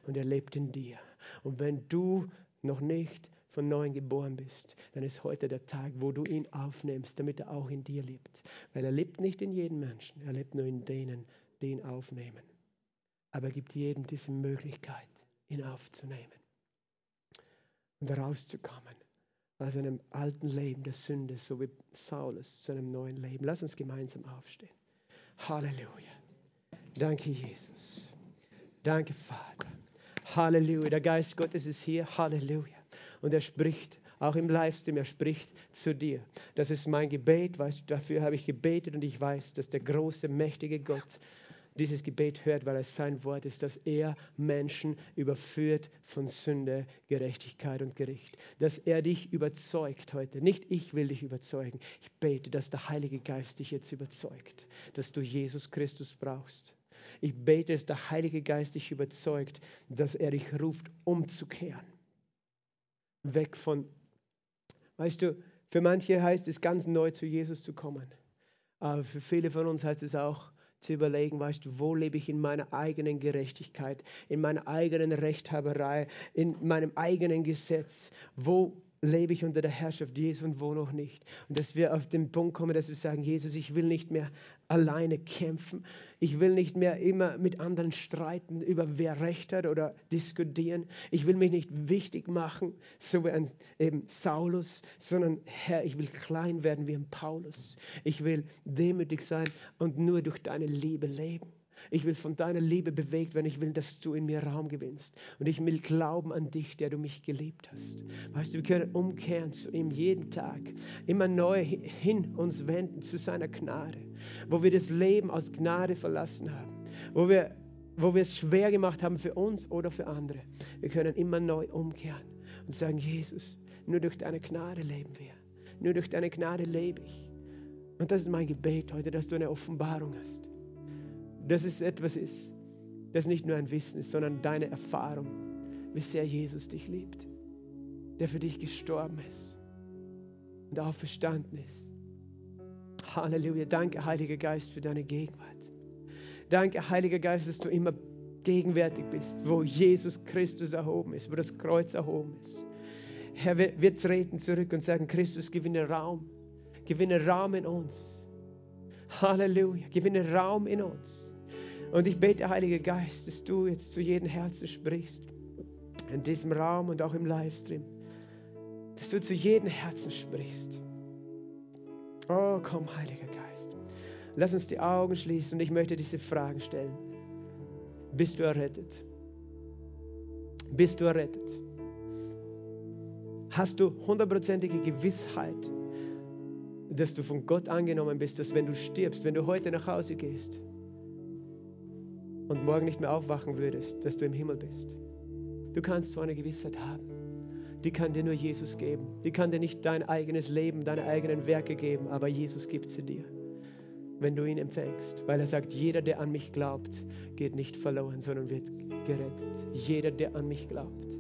Und er lebt in dir. Und wenn du noch nicht von neuem geboren bist, dann ist heute der Tag, wo du ihn aufnimmst, damit er auch in dir lebt. Weil er lebt nicht in jedem Menschen, er lebt nur in denen, die ihn aufnehmen aber er gibt jedem diese Möglichkeit, ihn aufzunehmen und rauszukommen aus einem alten Leben der Sünde, so wie Saulus, zu einem neuen Leben. Lass uns gemeinsam aufstehen. Halleluja. Danke, Jesus. Danke, Vater. Halleluja. Der Geist Gottes ist hier. Halleluja. Und er spricht auch im Livestream, er spricht zu dir. Das ist mein Gebet, weißt du, dafür habe ich gebetet und ich weiß, dass der große, mächtige Gott dieses Gebet hört, weil es sein Wort ist, dass er Menschen überführt von Sünde, Gerechtigkeit und Gericht. Dass er dich überzeugt heute. Nicht ich will dich überzeugen. Ich bete, dass der Heilige Geist dich jetzt überzeugt, dass du Jesus Christus brauchst. Ich bete, dass der Heilige Geist dich überzeugt, dass er dich ruft, umzukehren. Weg von, weißt du, für manche heißt es ganz neu zu Jesus zu kommen. Aber für viele von uns heißt es auch, zu überlegen, weißt du, wo lebe ich in meiner eigenen Gerechtigkeit, in meiner eigenen Rechthaberei, in meinem eigenen Gesetz, wo lebe ich unter der Herrschaft Jesu und wo noch nicht. Und dass wir auf den Punkt kommen, dass wir sagen, Jesus, ich will nicht mehr alleine kämpfen. Ich will nicht mehr immer mit anderen streiten über wer Recht hat oder diskutieren. Ich will mich nicht wichtig machen, so wie ein eben Saulus, sondern Herr, ich will klein werden wie ein Paulus. Ich will demütig sein und nur durch deine Liebe leben. Ich will von deiner Liebe bewegt werden. Ich will, dass du in mir Raum gewinnst. Und ich will glauben an dich, der du mich geliebt hast. Weißt du, wir können umkehren zu ihm jeden Tag, immer neu hin uns wenden zu seiner Gnade, wo wir das Leben aus Gnade verlassen haben, wo wir, wo wir es schwer gemacht haben für uns oder für andere. Wir können immer neu umkehren und sagen, Jesus, nur durch deine Gnade leben wir. Nur durch deine Gnade lebe ich. Und das ist mein Gebet heute, dass du eine Offenbarung hast dass es etwas ist, das nicht nur ein Wissen ist, sondern deine Erfahrung, wie sehr Jesus dich liebt, der für dich gestorben ist und auferstanden ist. Halleluja. Danke, Heiliger Geist, für deine Gegenwart. Danke, Heiliger Geist, dass du immer gegenwärtig bist, wo Jesus Christus erhoben ist, wo das Kreuz erhoben ist. Herr, wir treten zurück und sagen, Christus, gewinne Raum. Gewinne Raum in uns. Halleluja. Gewinne Raum in uns. Und ich bete, Heiliger Geist, dass du jetzt zu jedem Herzen sprichst, in diesem Raum und auch im Livestream, dass du zu jedem Herzen sprichst. Oh, komm, Heiliger Geist. Lass uns die Augen schließen und ich möchte diese Fragen stellen. Bist du errettet? Bist du errettet? Hast du hundertprozentige Gewissheit, dass du von Gott angenommen bist, dass wenn du stirbst, wenn du heute nach Hause gehst, und morgen nicht mehr aufwachen würdest, dass du im Himmel bist. Du kannst so eine Gewissheit haben. Die kann dir nur Jesus geben. Die kann dir nicht dein eigenes Leben, deine eigenen Werke geben, aber Jesus gibt sie dir, wenn du ihn empfängst. Weil er sagt, jeder, der an mich glaubt, geht nicht verloren, sondern wird gerettet. Jeder, der an mich glaubt,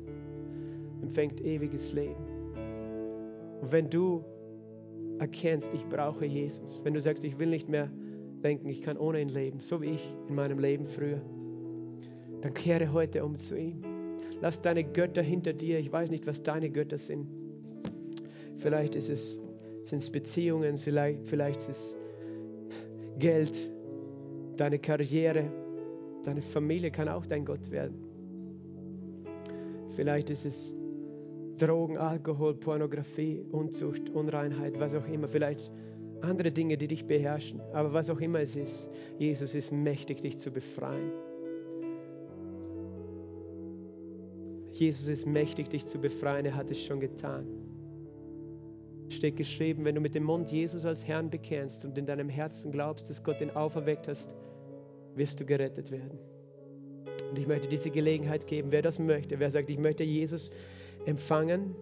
empfängt ewiges Leben. Und wenn du erkennst, ich brauche Jesus, wenn du sagst, ich will nicht mehr denken, ich kann ohne ihn leben, so wie ich in meinem Leben früher, dann kehre heute um zu ihm. Lass deine Götter hinter dir. Ich weiß nicht, was deine Götter sind. Vielleicht ist es, sind es Beziehungen, vielleicht, ist es Geld, deine Karriere, deine Familie kann auch dein Gott werden. Vielleicht ist es Drogen, Alkohol, Pornografie, Unzucht, Unreinheit, was auch immer. Vielleicht andere Dinge, die dich beherrschen. Aber was auch immer es ist, Jesus ist mächtig, dich zu befreien. Jesus ist mächtig, dich zu befreien. Er hat es schon getan. Steht geschrieben, wenn du mit dem Mund Jesus als Herrn bekennst und in deinem Herzen glaubst, dass Gott ihn auferweckt hast, wirst du gerettet werden. Und ich möchte diese Gelegenheit geben, wer das möchte, wer sagt, ich möchte Jesus empfangen,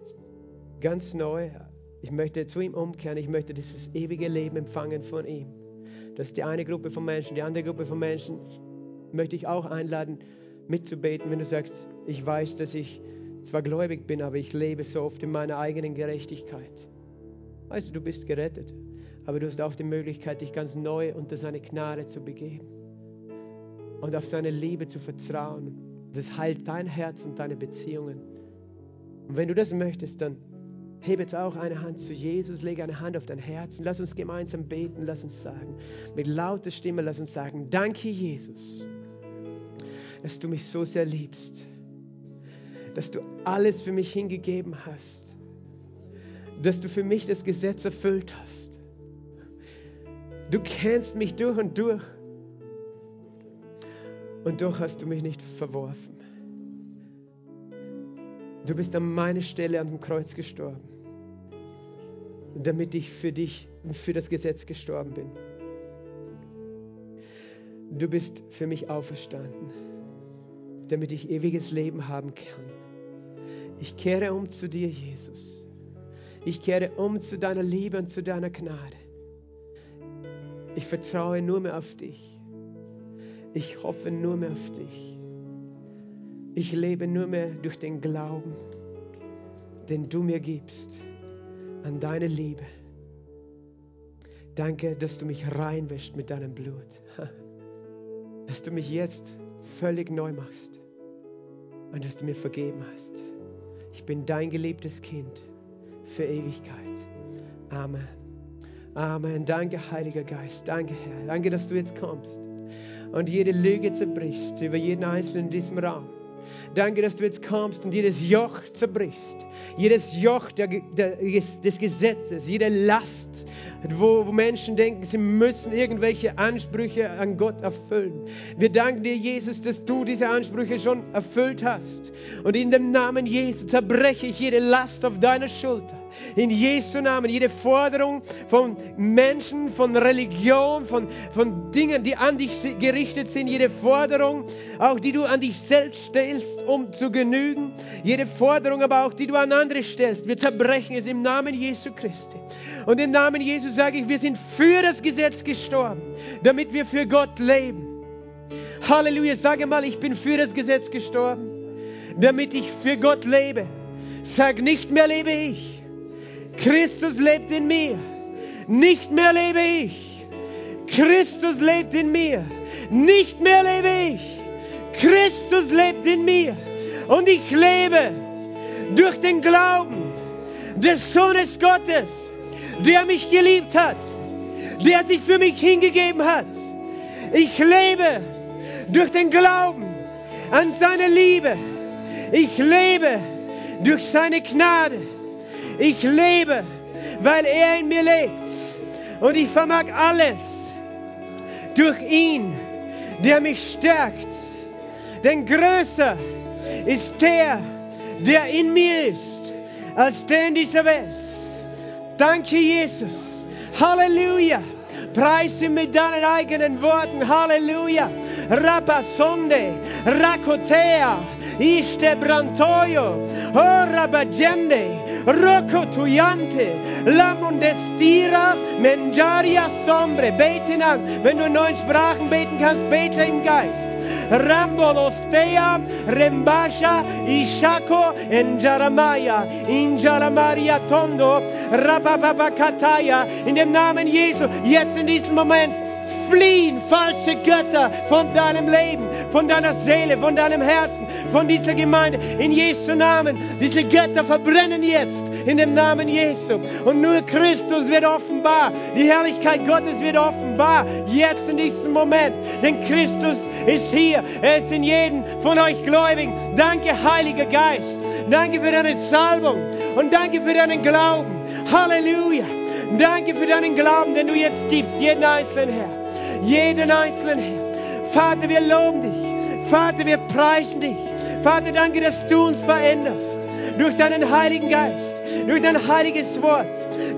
ganz neu ich möchte zu ihm umkehren. Ich möchte dieses ewige Leben empfangen von ihm. Das ist die eine Gruppe von Menschen. Die andere Gruppe von Menschen möchte ich auch einladen, mitzubeten, wenn du sagst, ich weiß, dass ich zwar gläubig bin, aber ich lebe so oft in meiner eigenen Gerechtigkeit. Weißt du, du bist gerettet, aber du hast auch die Möglichkeit, dich ganz neu unter seine Gnade zu begeben und auf seine Liebe zu vertrauen. Das heilt dein Herz und deine Beziehungen. Und wenn du das möchtest, dann Hebe jetzt auch eine Hand zu Jesus, lege eine Hand auf dein Herz und lass uns gemeinsam beten, lass uns sagen, mit lauter Stimme, lass uns sagen, danke Jesus, dass du mich so sehr liebst, dass du alles für mich hingegeben hast, dass du für mich das Gesetz erfüllt hast. Du kennst mich durch und durch und doch hast du mich nicht verworfen. Du bist an meiner Stelle an dem Kreuz gestorben damit ich für dich und für das Gesetz gestorben bin. Du bist für mich auferstanden, damit ich ewiges Leben haben kann. Ich kehre um zu dir, Jesus. Ich kehre um zu deiner Liebe und zu deiner Gnade. Ich vertraue nur mehr auf dich. Ich hoffe nur mehr auf dich. Ich lebe nur mehr durch den Glauben, den du mir gibst an deine Liebe. Danke, dass du mich reinwäscht mit deinem Blut. Dass du mich jetzt völlig neu machst und dass du mir vergeben hast. Ich bin dein geliebtes Kind. für Ewigkeit. Amen. Amen. Danke, Heiliger Geist. Danke, Herr. Danke, dass du jetzt kommst und jede Lüge zerbrichst über jeden Einzelnen in diesem Raum. Danke, dass du jetzt kommst und jedes Joch zerbrichst. Jedes Joch der, der, des Gesetzes, jede Last, wo, wo Menschen denken, sie müssen irgendwelche Ansprüche an Gott erfüllen. Wir danken dir, Jesus, dass du diese Ansprüche schon erfüllt hast. Und in dem Namen Jesu zerbreche ich jede Last auf deiner Schulter. In Jesu Namen, jede Forderung von Menschen, von Religion, von, von Dingen, die an dich gerichtet sind, jede Forderung, auch die du an dich selbst stellst, um zu genügen, jede Forderung aber auch, die du an andere stellst, wir zerbrechen es im Namen Jesu Christi. Und im Namen Jesu sage ich, wir sind für das Gesetz gestorben, damit wir für Gott leben. Halleluja, sage mal, ich bin für das Gesetz gestorben, damit ich für Gott lebe. Sag, nicht mehr lebe ich. Christus lebt in mir. Nicht mehr lebe ich. Christus lebt in mir. Nicht mehr lebe ich. Christus lebt in mir. Und ich lebe durch den Glauben des Sohnes Gottes der mich geliebt hat, der sich für mich hingegeben hat. Ich lebe durch den Glauben an seine Liebe. Ich lebe durch seine Gnade. Ich lebe, weil er in mir lebt. Und ich vermag alles durch ihn, der mich stärkt. Denn größer ist der, der in mir ist, als der in dieser Welt. Danke, Jesus. Halleluja. Preise mit deinen eigenen Worten. Halleluja. Rapasonde, Rakotea, Iste Brantoyo, Oh Rabagende, Rocco Tuyante, Lamondestira, Menjaria Sombre. Beten an. Wenn du in neuen Sprachen beten kannst, bete im Geist. Rambolostea, Rembasha, Ishako, Enjaramaya, Injaramaria Tondo, Rapapapakataya, in dem Namen Jesu, jetzt in diesem Moment fliehen falsche Götter von deinem Leben, von deiner Seele, von deinem Herzen, von dieser Gemeinde. In Jesu Namen. Diese Götter verbrennen jetzt in dem Namen Jesu. Und nur Christus wird offenbar. Die Herrlichkeit Gottes wird offenbar. Jetzt in diesem Moment. Denn Christus ist hier. Er ist in jedem von euch Gläubigen. Danke, Heiliger Geist. Danke für deine Salbung. Und danke für deinen Glauben. Halleluja. Danke für deinen Glauben, den du jetzt gibst. Jeden Einzelnen, Herr. Jeden Einzelnen, Herr. Vater, wir loben dich. Vater, wir preisen dich. Vater, danke, dass du uns veränderst. Durch deinen Heiligen Geist. Durch dein heiliges Wort.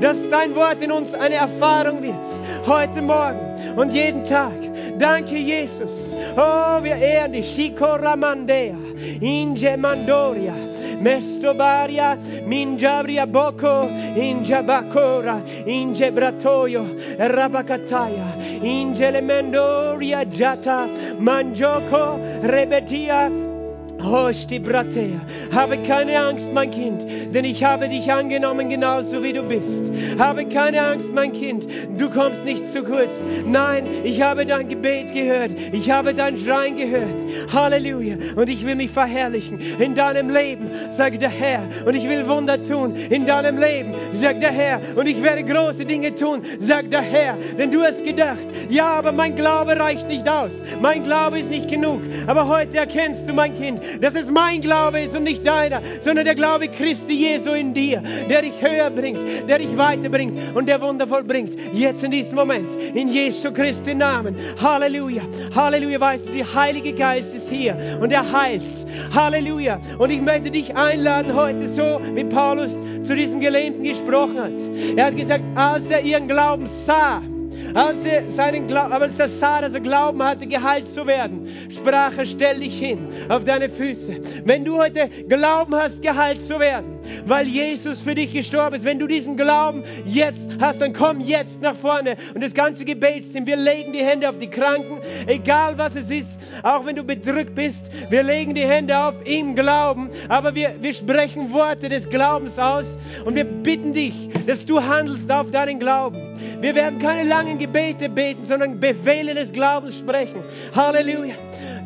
Dass dein Wort in uns eine Erfahrung wird. Heute Morgen und jeden Tag. Danke, Jesus. Oh, wir ehren dich. Shikoramandea. Inge Mandoria. Mestobaria, Minjabria Boko, Injabakora, Injebratoyo, Rabakataya, Injelemendoria Jata, Manjoko, Rebetia, Hosti Bratea. Habe keine Angst, mein Kind, denn ich habe dich angenommen, genauso wie du bist. Habe keine Angst, mein Kind, du kommst nicht zu kurz. Nein, ich habe dein Gebet gehört. Ich habe dein Schreien gehört. Halleluja. Und ich will mich verherrlichen in deinem Leben, sagt der Herr. Und ich will Wunder tun in deinem Leben, sagt der Herr. Und ich werde große Dinge tun, sagt der Herr. Denn du hast gedacht, ja, aber mein Glaube reicht nicht aus. Mein Glaube ist nicht genug. Aber heute erkennst du, mein Kind, dass es mein Glaube ist und nicht deiner, sondern der Glaube Christi Jesu in dir, der dich höher bringt, der dich weiterbringt und der wundervoll bringt. Jetzt in diesem Moment, in Jesu Christi Namen. Halleluja. Halleluja. Weißt du, der Heilige Geist ist hier und er heilt. Halleluja. Und ich möchte dich einladen heute, so wie Paulus zu diesem Gelähmten gesprochen hat. Er hat gesagt, als er ihren Glauben sah, als er, seinen Glauben, als er sah, dass er Glauben hatte, geheilt zu werden, sprach er, stell dich hin auf deine Füße. Wenn du heute Glauben hast, geheilt zu werden, weil Jesus für dich gestorben ist, wenn du diesen Glauben jetzt hast, dann komm jetzt nach vorne und das ganze Gebetsteam, wir legen die Hände auf die Kranken, egal was es ist, auch wenn du bedrückt bist, wir legen die Hände auf im Glauben, aber wir, wir sprechen Worte des Glaubens aus und wir bitten dich, dass du handelst auf deinen Glauben. Wir werden keine langen Gebete beten, sondern Befehle des Glaubens sprechen. Halleluja.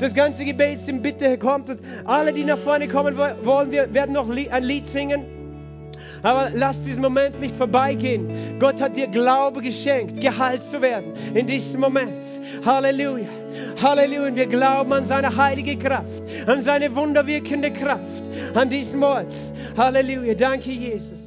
Das ganze Gebetsteam bitte kommt und alle, die nach vorne kommen wollen, wir werden noch ein Lied singen. Aber lass diesen Moment nicht vorbeigehen. Gott hat dir Glaube geschenkt, geheilt zu werden in diesem Moment. Halleluja. Halleluja. Wir glauben an seine heilige Kraft, an seine wunderwirkende Kraft, an diesem Ort. Halleluja. Danke, Jesus.